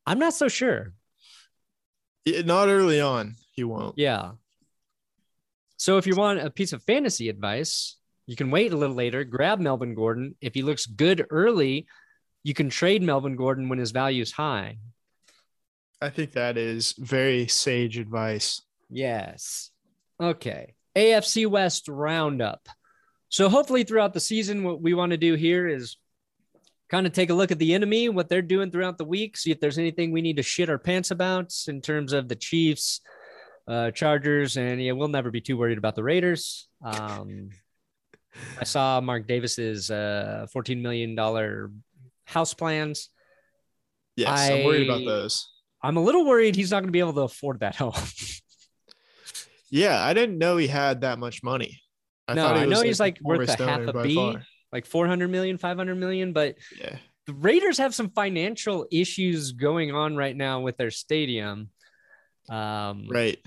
I'm not so sure. Not early on. He won't. Yeah. So if you want a piece of fantasy advice, you can wait a little later, grab Melvin Gordon. If he looks good early, you can trade Melvin Gordon when his value is high. I think that is very sage advice. Yes. Okay. AFC West roundup. So hopefully throughout the season, what we want to do here is kind of take a look at the enemy, what they're doing throughout the week, see if there's anything we need to shit our pants about in terms of the Chiefs, uh, Chargers, and yeah, we'll never be too worried about the Raiders. Um, I saw Mark Davis's uh, $14 million house plans. Yes, I, am worried about those. I'm a little worried he's not going to be able to afford that (laughs) home. Yeah, I didn't know he had that much money. I No, thought he I know was, he's, like, worth a half a B. far. like 400 million, 500 million, but Yeah. the Raiders have some financial issues going on right now with their stadium. Um, Right.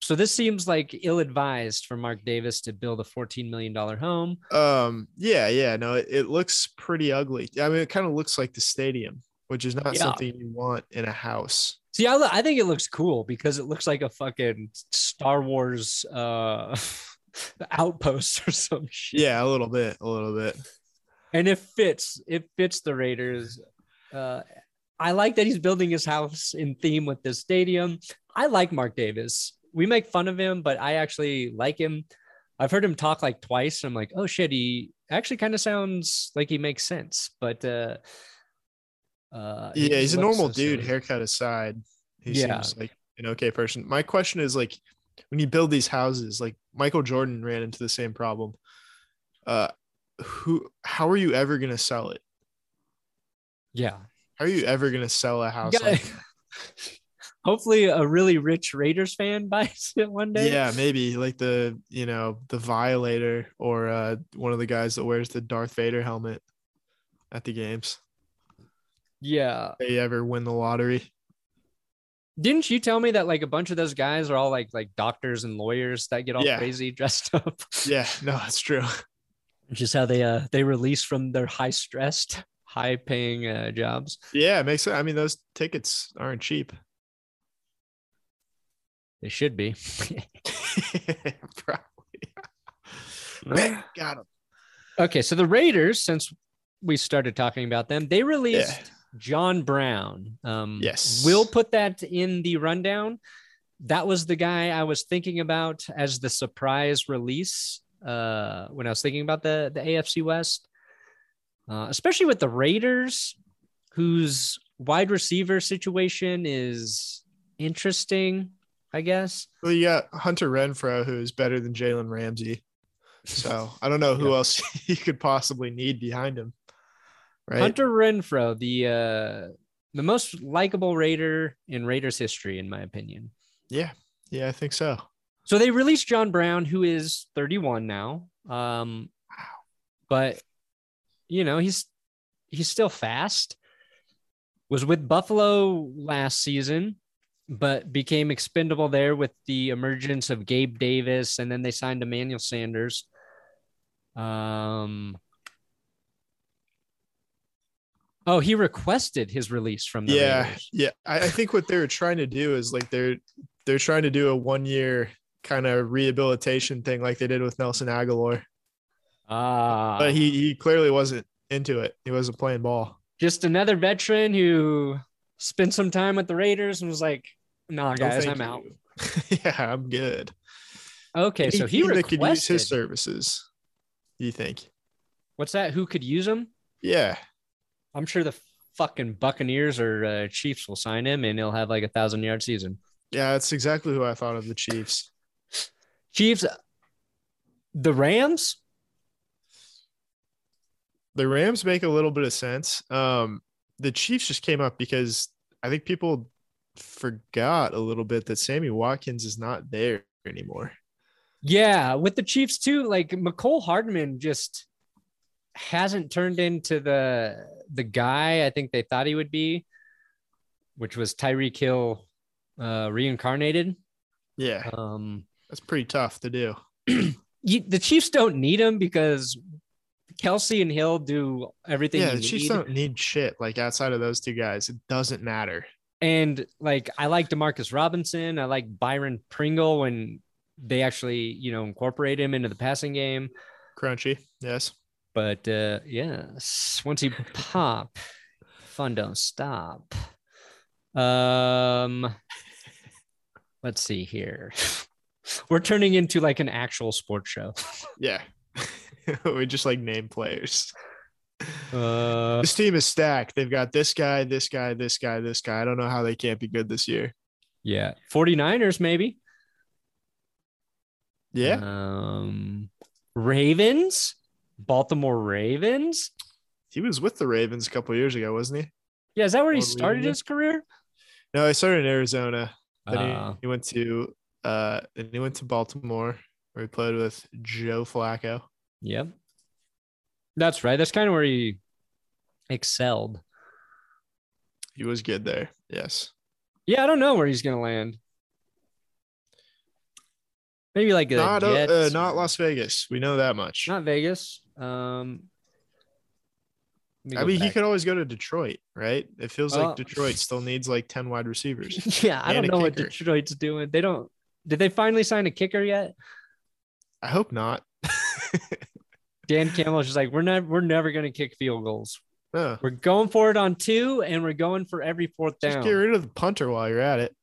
So this seems like ill-advised for Mark Davis to build a $14 million home. Um. Yeah. Yeah. No, it, it looks pretty ugly. I mean, it kind of looks like the stadium, which is not Yeah. something you want in a house. See, I, I think it looks cool because it looks like a fucking Star Wars uh, (laughs) outpost or some shit. Yeah, a little bit. A little bit. And it fits. It fits the Raiders. Uh, I like that he's building his house in theme with this stadium. I like Mark Davis. We make fun of him, but I actually like him. I've heard him talk like twice. And I'm like, oh shit, he actually kind of sounds like he makes sense. But uh, uh, Yeah, just he's a normal dude. Haircut aside, he Yeah. seems like an okay person. My question is like, when you build these houses, like Michael Jordan ran into the same problem. Uh, who? How are you ever gonna sell it? Yeah. How are you ever gonna sell a house? Gotta- like? (laughs) Hopefully, a really rich Raiders fan (laughs) buys it one day. Yeah, maybe like the you know the Violator or uh, one of the guys that wears the Darth Vader helmet at the games. Yeah. They ever win the lottery? Didn't you tell me that like a bunch of those guys are all like like doctors and lawyers that get all Yeah. crazy (laughs) dressed up? Yeah, no, that's true. (laughs) Which is how they uh they release from their high stressed, high paying uh, jobs. Yeah, it makes sense. I mean, those tickets aren't cheap. They should be. (laughs) Probably. (laughs) Man, got him. okay, so the Raiders, since we started talking about them, they released Yeah. John Brown. Um, Yes. we'll put that in the rundown. That was the guy I was thinking about as the surprise release uh, when I was thinking about the the AFC West, uh, especially with the Raiders, whose wide receiver situation is interesting. I guess. Well, you got Hunter Renfrow, who is better than Jalen Ramsey. So I don't know who (laughs) Yeah. else (laughs) he could possibly need behind him. Right. Hunter Renfrow, the uh, the most likable Raider in Raiders history, in my opinion. Yeah. Yeah, I think so. So they released John Brown, who is 31 now. Um, but you know he's he's still fast. Was with Buffalo last season, but became expendable there with the emergence of Gabe Davis, and then they signed Emmanuel Sanders. Um. Oh, he requested his release from the yeah. Raiders. Yeah. I, I think what they're trying to do is like they're they're trying to do a one year kind of rehabilitation thing like they did with Nelson Agholor. Ah, But he he clearly wasn't into it. He wasn't playing ball. just another veteran who spent some time with the Raiders and was like, "Nah, No, guys, I'm out." (laughs) yeah, I'm good. Okay, so he that could use his services. You think? What's that? Who could use him? Yeah. I'm sure the fucking Buccaneers or uh, Chiefs will sign him, and he'll have like a thousand yard season. Yeah, that's exactly who I thought of the Chiefs. Chiefs, the Rams. The Rams make a little bit of sense. Um, the Chiefs just came up because I think people forgot a little bit that Sammy Watkins is not there anymore. Yeah, with the Chiefs too. Like Mecole Hardman just hasn't turned into the the guy I think they thought he would be, which was Tyreek Hill uh, reincarnated. Yeah, Um, that's pretty tough to do. (clears throat) you, the Chiefs don't need him because Kelce and Hill do everything. Yeah, the Chiefs need. don't need shit. Like outside of those two guys, it doesn't matter. And like I like Demarcus Robinson, I like Byron Pringle when they actually you know incorporate him into the passing game. Crunchy, yes. But uh, yes, once he pop, fun don't stop. Um, let's see here. (laughs) We're turning into like an actual sports show. (laughs) Yeah, (laughs) we just like name players. Uh, This team is stacked. They've got this guy, this guy, this guy, this guy. I don't know how they can't be good this year. yeah, 49ers maybe. Yeah, Um, Ravens. Baltimore Ravens. He was with the Ravens a couple years ago, wasn't he? Yeah, is that where he started his career? No, he started in Arizona. Then he- Uh, he, went to uh then he went to Baltimore where he played with Joe Flacco. Yep. That's right. That's kind of where he excelled. He was good there. Yes. Yeah, I don't know where he's gonna land. Maybe like the Not uh, uh, not Las Vegas. We know that much. not Vegas. Um, me I mean, he could always go to Detroit, right? It feels Well- like Detroit (laughs) still needs like 10 wide receivers. (laughs) yeah, I don't know what. Detroit's doing. They don't. Did they finally sign a kicker yet? I hope not. (laughs) Dan Campbell's just like we're not. We're never gonna kick field goals. We're going for it on two, and we're going for every fourth Just down. get rid of the punter while you're at it.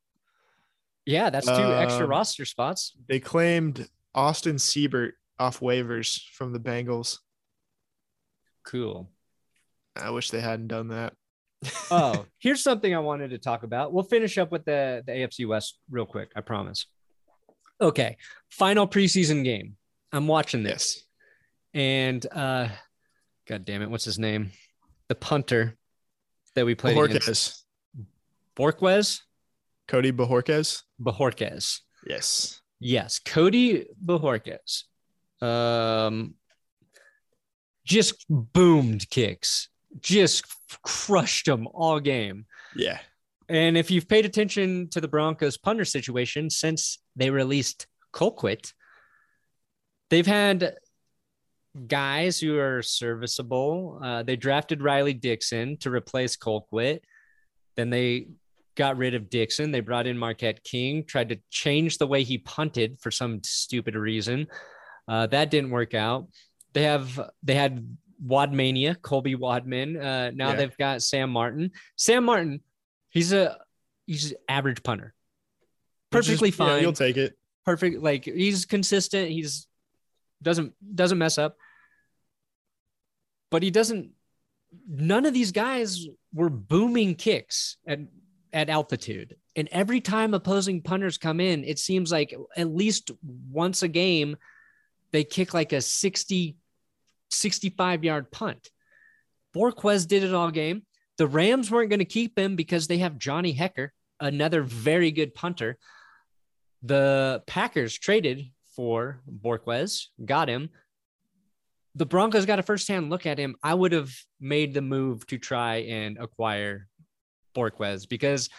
Yeah, that's two extra Um, roster spots. They claimed Austin Seibert off waivers from the Bengals. Cool. I wish they hadn't done that. (laughs) Oh, here's something I wanted to talk about. We'll finish up with the the AFC West real quick. I promise. Okay, final preseason game. I'm watching this, yes. And uh, God damn it, what's his name? The punter that we played against. Bojorquez. Borquez, Cody Bojorquez. Bojorquez. Yes. Yes, Cody Bojorquez. Um, just boomed kicks, just crushed them all game. Yeah. And if you've paid attention to the Broncos punter situation since they released Colquitt, they've had guys who are serviceable. Uh, they drafted Riley Dixon to replace Colquitt. Then they got rid of Dixon. They brought in Marquette King, tried to change the way he punted for some stupid reason. Uh, that didn't work out. They have they had Wadmania, Colby Wadman. Uh, now Yeah. they've got Sam Martin. Sam Martin, he's a he's an average punter. Perfectly yeah, fine you'll take it. perfect like he's consistent he's doesn't doesn't mess up but he doesn't none of these guys were booming kicks at at altitude. And every time opposing punters come in it seems like at least once a game they kick like a 60 65 yard punt. Borquez did it all game. The Rams weren't going to keep him because they have Johnny Hekker another very good punter. The Packers traded for Borquez, got him. The Broncos got a first-hand look at him. I would have made the move to try and acquire Borquez because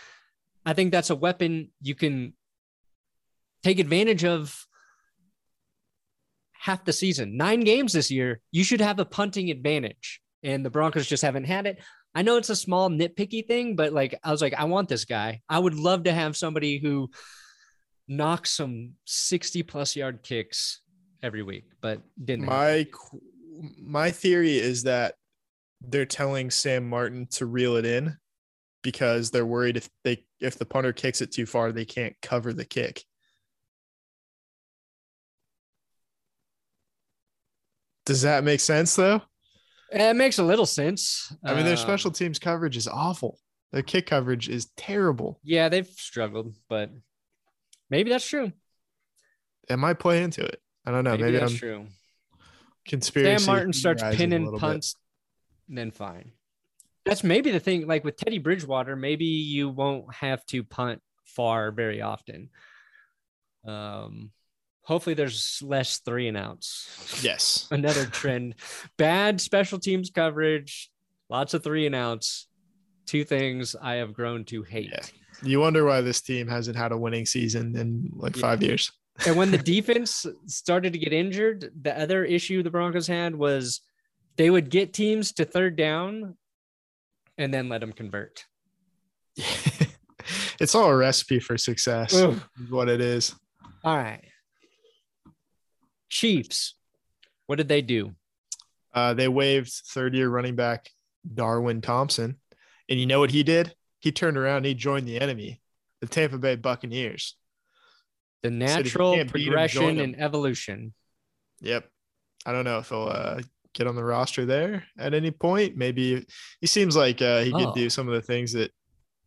I think that's a weapon you can take advantage of half the season. Nine games this year, you should have a punting advantage. And the Broncos just haven't had it. I know it's a small nitpicky thing, but like I was like, I want this guy. I would love to have somebody who knocks some 60 plus yard kicks every week, but didn't. My my theory is that they're telling Sam Martin to reel it in because they're worried if they if the punter kicks it too far, they can't cover the kick. Does that make sense though? It makes a little sense. I mean, their Um, special teams coverage is awful. Their kick coverage is terrible. Yeah, they've struggled, but maybe that's true. It might play into it. I don't know. maybe, Maybe, that's I'm true. conspiracy. Sam Martin starts theorizing a pinning little bit. punts, then fine. That's maybe the thing. Like with Teddy Bridgewater, maybe you won't have to punt far very often. Um, hopefully there's less three and outs. Yes. (laughs) Another trend. Bad special teams coverage, lots of three and outs. Two things I have grown to hate. Yeah. You wonder why this team hasn't had a winning season in like Yeah. five years. And when the defense started to get injured, the other issue the Broncos had was they would get teams to third down and then let them convert. (laughs) it's all a recipe for success. Is What it is. All right. Chiefs. What did they do? Uh, they waived third year running back Darwin Thompson. And you know what he did? He turned around and he joined the enemy, the Tampa Bay Buccaneers. The natural 'em, progression and evolution. Yep. I don't know if he'll uh, get on the roster there at any point. Maybe he seems like uh, he could Oh. do some of the things that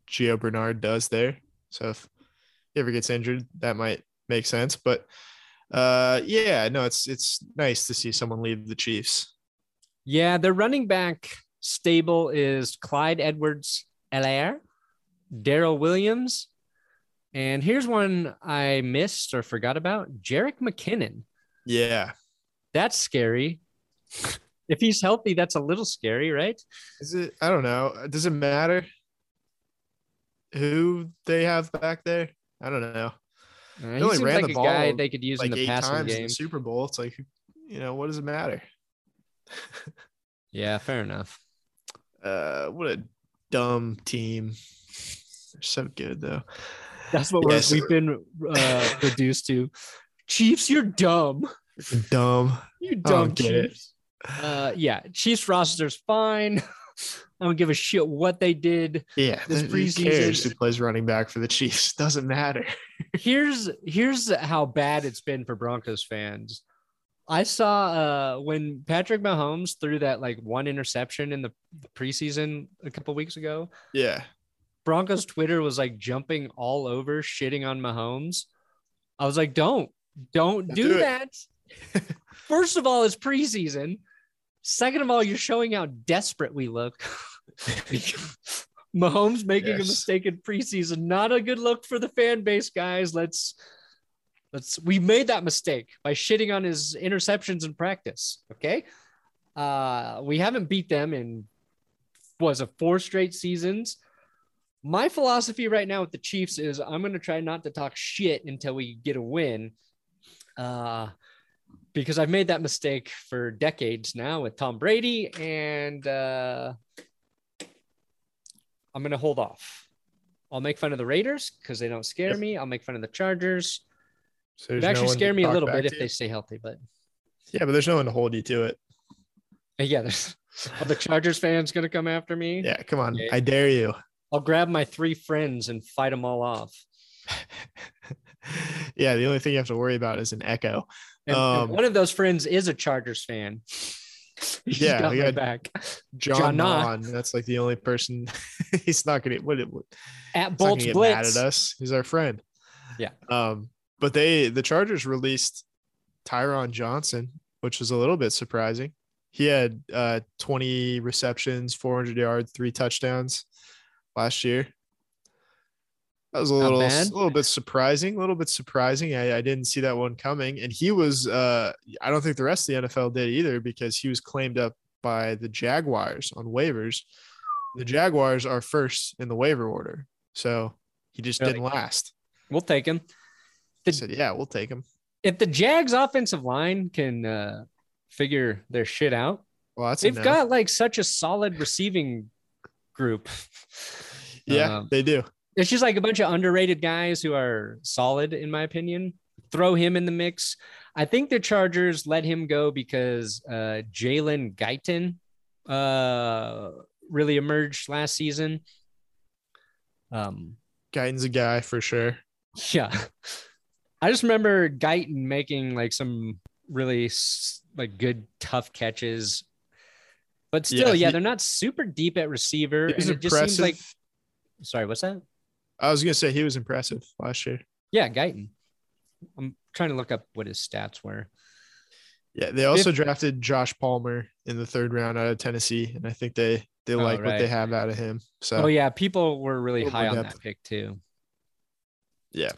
Gio Bernard does there. So if he ever gets injured, that might make sense. But uh, yeah, no, it's it's nice to see someone leave the Chiefs. Yeah, their running back stable is Clyde Edwards Elaire, Darrel Williams, and here's one I missed or forgot about Jerick McKinnon. Yeah. That's scary. (laughs) if he's healthy, that's a little scary, right? Is it? I don't know. Does it matter who they have back there? I don't know. Uh, They only ran like the a ball, guy they could use like in the eight passing times in game. the Super Bowl. It's like, you know, what does it matter? Yeah, fair enough. Uh, what a dumb team. They're so good though. That's what Yes. we're, we've been uh, (laughs) reduced to. Chiefs, you're dumb. Dumb. You dumb. Chiefs. Uh, yeah, Chiefs roster's fine. (laughs) I don't give a shit what they did. Yeah, This who cares preseason- who plays running back for the Chiefs? (laughs) Doesn't matter. Here's here's how bad it's been for Broncos fans. I saw uh, when Patrick Mahomes threw that like one interception in the preseason a couple weeks ago. Yeah, Broncos Twitter was like jumping all over, shitting on Mahomes. I was like, don't, don't do, do that. (laughs) First of all, it's preseason. Second of all, you're showing how desperate we look. (laughs) Mahomes making a mistake in preseason, not a good look for the fan base, guys. Let's let's we made that mistake by shitting on his interceptions in practice. Okay. Uh we haven't beat them in was a four straight seasons. My philosophy right now with the Chiefs is I'm going to try not to talk shit until we get a win. Uh, because I've made that mistake for decades now with Tom Brady, and uh, I'm going to hold off. I'll make fun of the Raiders because they don't scare Yep. me. I'll make fun of the Chargers. so It there's no actually scare me a little bit if to. they stay healthy, but Yeah, but there's no one to hold you to it. (laughs) yeah, there's are the Chargers fans going to come after me. Yeah, come on, Yeah. I dare you. I'll grab my three friends and fight them all off. (laughs) yeah, the only thing you have to worry about is an echo. And, and Um, one of those friends is a Chargers fan. (laughs) He's Yeah, got we my got- back. John, John that's like the only person. (laughs) he's not gonna what, what At Bolts Blitz. mad at us. He's our friend. Yeah. Um, but they the Chargers released Tyron Johnson, which was a little bit surprising. He had uh 20 receptions, 400 yards, three touchdowns last year. That was a little a little bit surprising, a little bit surprising. I, I didn't see that one coming. And he was uh I don't think the rest of the NFL did either because he was claimed up by the Jaguars on waivers. The Jaguars are first in the waiver order. So he just didn't last. We'll take him. I said, yeah, we'll take him. If the Jags offensive line can uh, figure their shit out, Well, that's they've got like such a solid receiving group. Yeah, um, they do. It's just like a bunch of underrated guys who are solid, in my opinion. Throw him in the mix. I think the Chargers let him go because uh, Jalen Guyton uh, really emerged last season. Um, Guyton's a guy for sure. Yeah. (laughs) I just remember Guyton making like some really like good tough catches. But still, Yeah, yeah, he- they're not super deep at receiver. Was and it just seems like sorry, what's that? I was gonna say he was impressive last year. Yeah, Guyton. I'm trying to look up what his stats were. Yeah, they also drafted Josh Palmer in the third round out of Tennessee, and I think they they Oh, like what they have out of him. So Oh yeah, people were really high on depth. that pick too. yeah,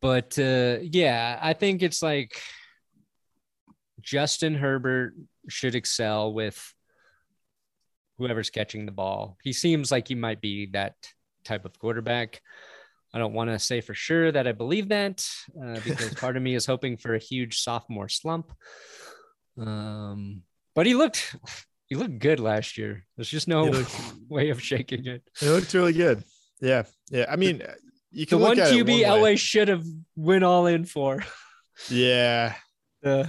But uh, yeah, I think it's like Justin Herbert should excel with whoever's catching the ball. He seems like he might be that type of quarterback. I don't want to say for sure that I believe that uh, because (laughs) part of me is hoping for a huge sophomore slump. Um, but he looked he looked good last year. There's just no looked- (laughs) way of shaking it. it looked really good. Yeah, yeah. I mean, you can The one look at it QB one LA should have went all in for. Yeah, (laughs) the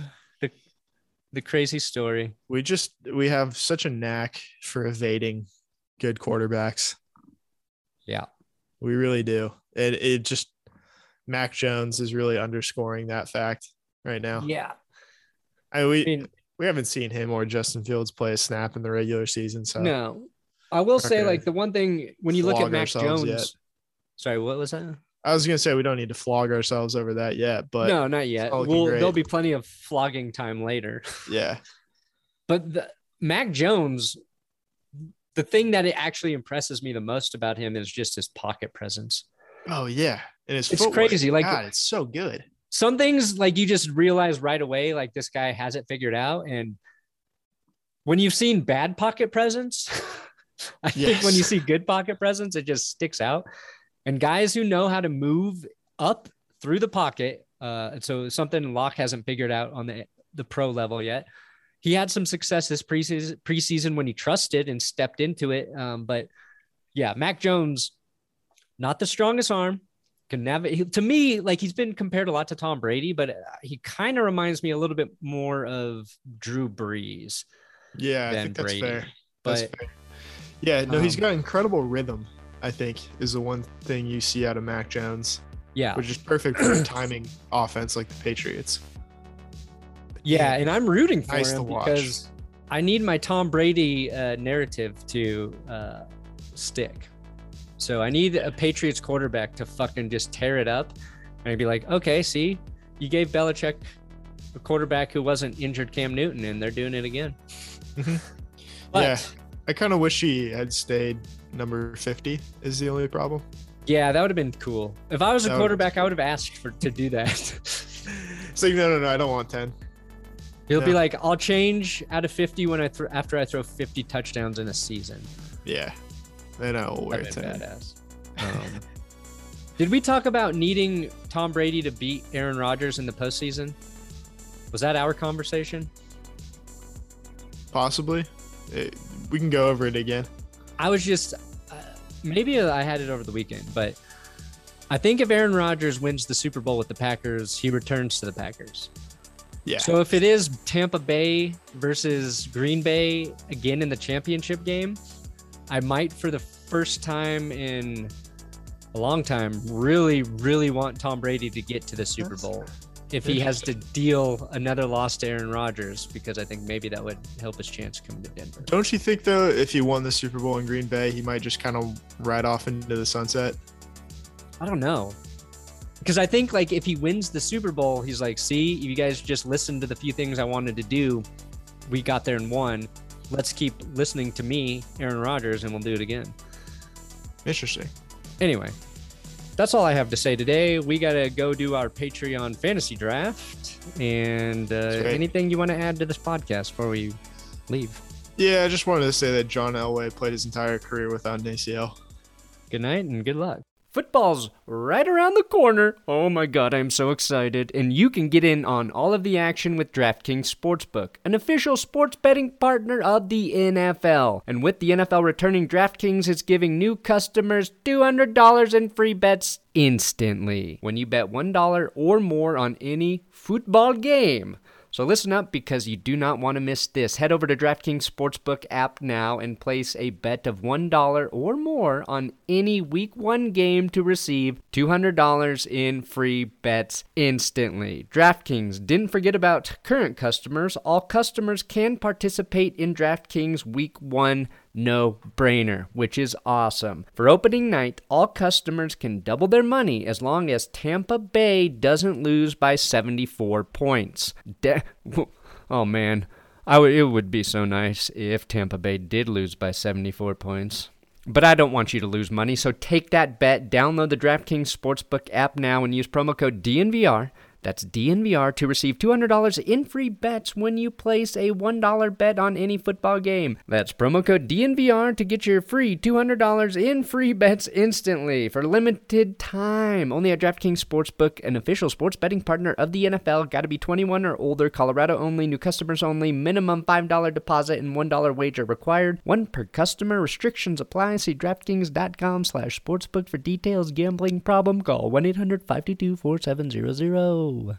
the the crazy story. we just we have such a knack for evading good quarterbacks. Yeah. We really do. It it just Mac Jones is really underscoring that fact right now. Yeah. I we I mean, we haven't seen him or Justin Fields play a snap in the regular season. So no. I will say, like the one thing when you look at Mac Jones. yet. Sorry, what was that? I was gonna say we don't need to flog ourselves over that yet, but no, not yet. not looking Well, great. there'll be plenty of flogging time later. (laughs) yeah, But the, Mac Jones, the thing that it actually impresses me the most about him is just his pocket presence. Oh yeah, and his It's footwork, crazy, like- God, it's so good. Some things like you just realize right away, like this guy has it figured out. And when you've seen bad pocket presence, (laughs) I think when you see good pocket presence, it just sticks out. And guys who know how to move up through the pocket, uh, so something Lock hasn't figured out on the the pro level yet. He had some success this preseason preseason when he trusted and stepped into it. Um, but yeah, Mac Jones, not the strongest arm. Can navigate to me like he's been compared a lot to Tom Brady, but uh, he kind of reminds me a little bit more of Drew Brees Yeah, I think that's Brady. fair. That's fair. Yeah, no, he's got incredible rhythm. I think is the one thing you see out of Mac Jones, yeah, which is perfect for a (clears throat) timing offense like the Patriots. Yeah, and I'm rooting for Nice to him watch. because I need my Tom Brady uh, narrative to uh, stick. So I need a Patriots quarterback to fucking just tear it up, and be like, okay, see, you gave Belichick a quarterback who wasn't injured Cam Newton, and they're doing it again. Mhm. But, Yeah. I kind of wish he had stayed number 50 is the only problem. yeah, that would have been cool. If I was a That would've quarterback, I would have asked for to do that. (laughs) It's like, no, no, no, I don't want 10. He'll be like, I'll change out of 50 when I throw after I throw 50 touchdowns in a season. Yeah. Then I will wear That'd been 10. badass. Um, (laughs) did we talk about needing Tom Brady to beat Aaron Rodgers in the postseason? Was that our conversation? Possibly. It- we can go over it again. I was just maybe I had it over the weekend, but I think if Aaron Rodgers wins the Super Bowl with the Packers, he returns to the Packers. Yeah. So if it is Tampa Bay versus Green Bay again in the championship game, I might for the first time in a long time really really want Tom Brady to get to the Super Bowl. If he has to deal another loss to Aaron Rodgers because I think maybe that would help his chance come to Denver. Don't you think though, if he won the Super Bowl in Green Bay, he might just kind of ride off into the sunset? I don't know. Because I think like if he wins the Super Bowl, he's like, see, you guys just listened to the few things I wanted to do. We got there and won. Let's keep listening to me, Aaron Rodgers, and we'll do it again. Interesting. Anyway, that's all I have to say today. We got to go do our Patreon fantasy draft. And uh, anything you want to add to this podcast before we leave? Yeah, I just wanted to say that John Elway played his entire career without an ACL. Good night and good luck. Football's right around the corner. Oh my god, I'm so excited. And you can get in on all of the action with DraftKings Sportsbook, an official sports betting partner of the NFL. And with the NFL returning, DraftKings is giving new customers $200 in free bets instantly when you bet $1 or more on any football game. So listen up because you do not want to miss this. Head over to DraftKings Sportsbook app now and place a bet of $1 or more on any week 1 game to receive $200 in free bets instantly. DraftKings didn't forget about current customers. All customers can participate in DraftKings week 1 no brainer, which is awesome. For opening night, all customers can double their money as long as Tampa Bay doesn't lose by 74 points. De- (laughs) oh man, I would it would be so nice if Tampa Bay did lose by 74 points. But I don't want you to lose money, so take that bet. Download the DraftKings Sportsbook app now and use promo code DNVR. That's DNVR to receive $200 in free bets when you place a $1 bet on any football game. That's promo code DNVR to get your free $200 in free bets instantly for limited time. Only at DraftKings Sportsbook, an official sports betting partner of the NFL. Got to be 21 or older. Colorado only. New customers only. Minimum $5 deposit and $1 wager required. One per customer. Restrictions apply. See DraftKings.com slash sportsbook for details. Gambling problem? Call 1-800-522-4700. Hello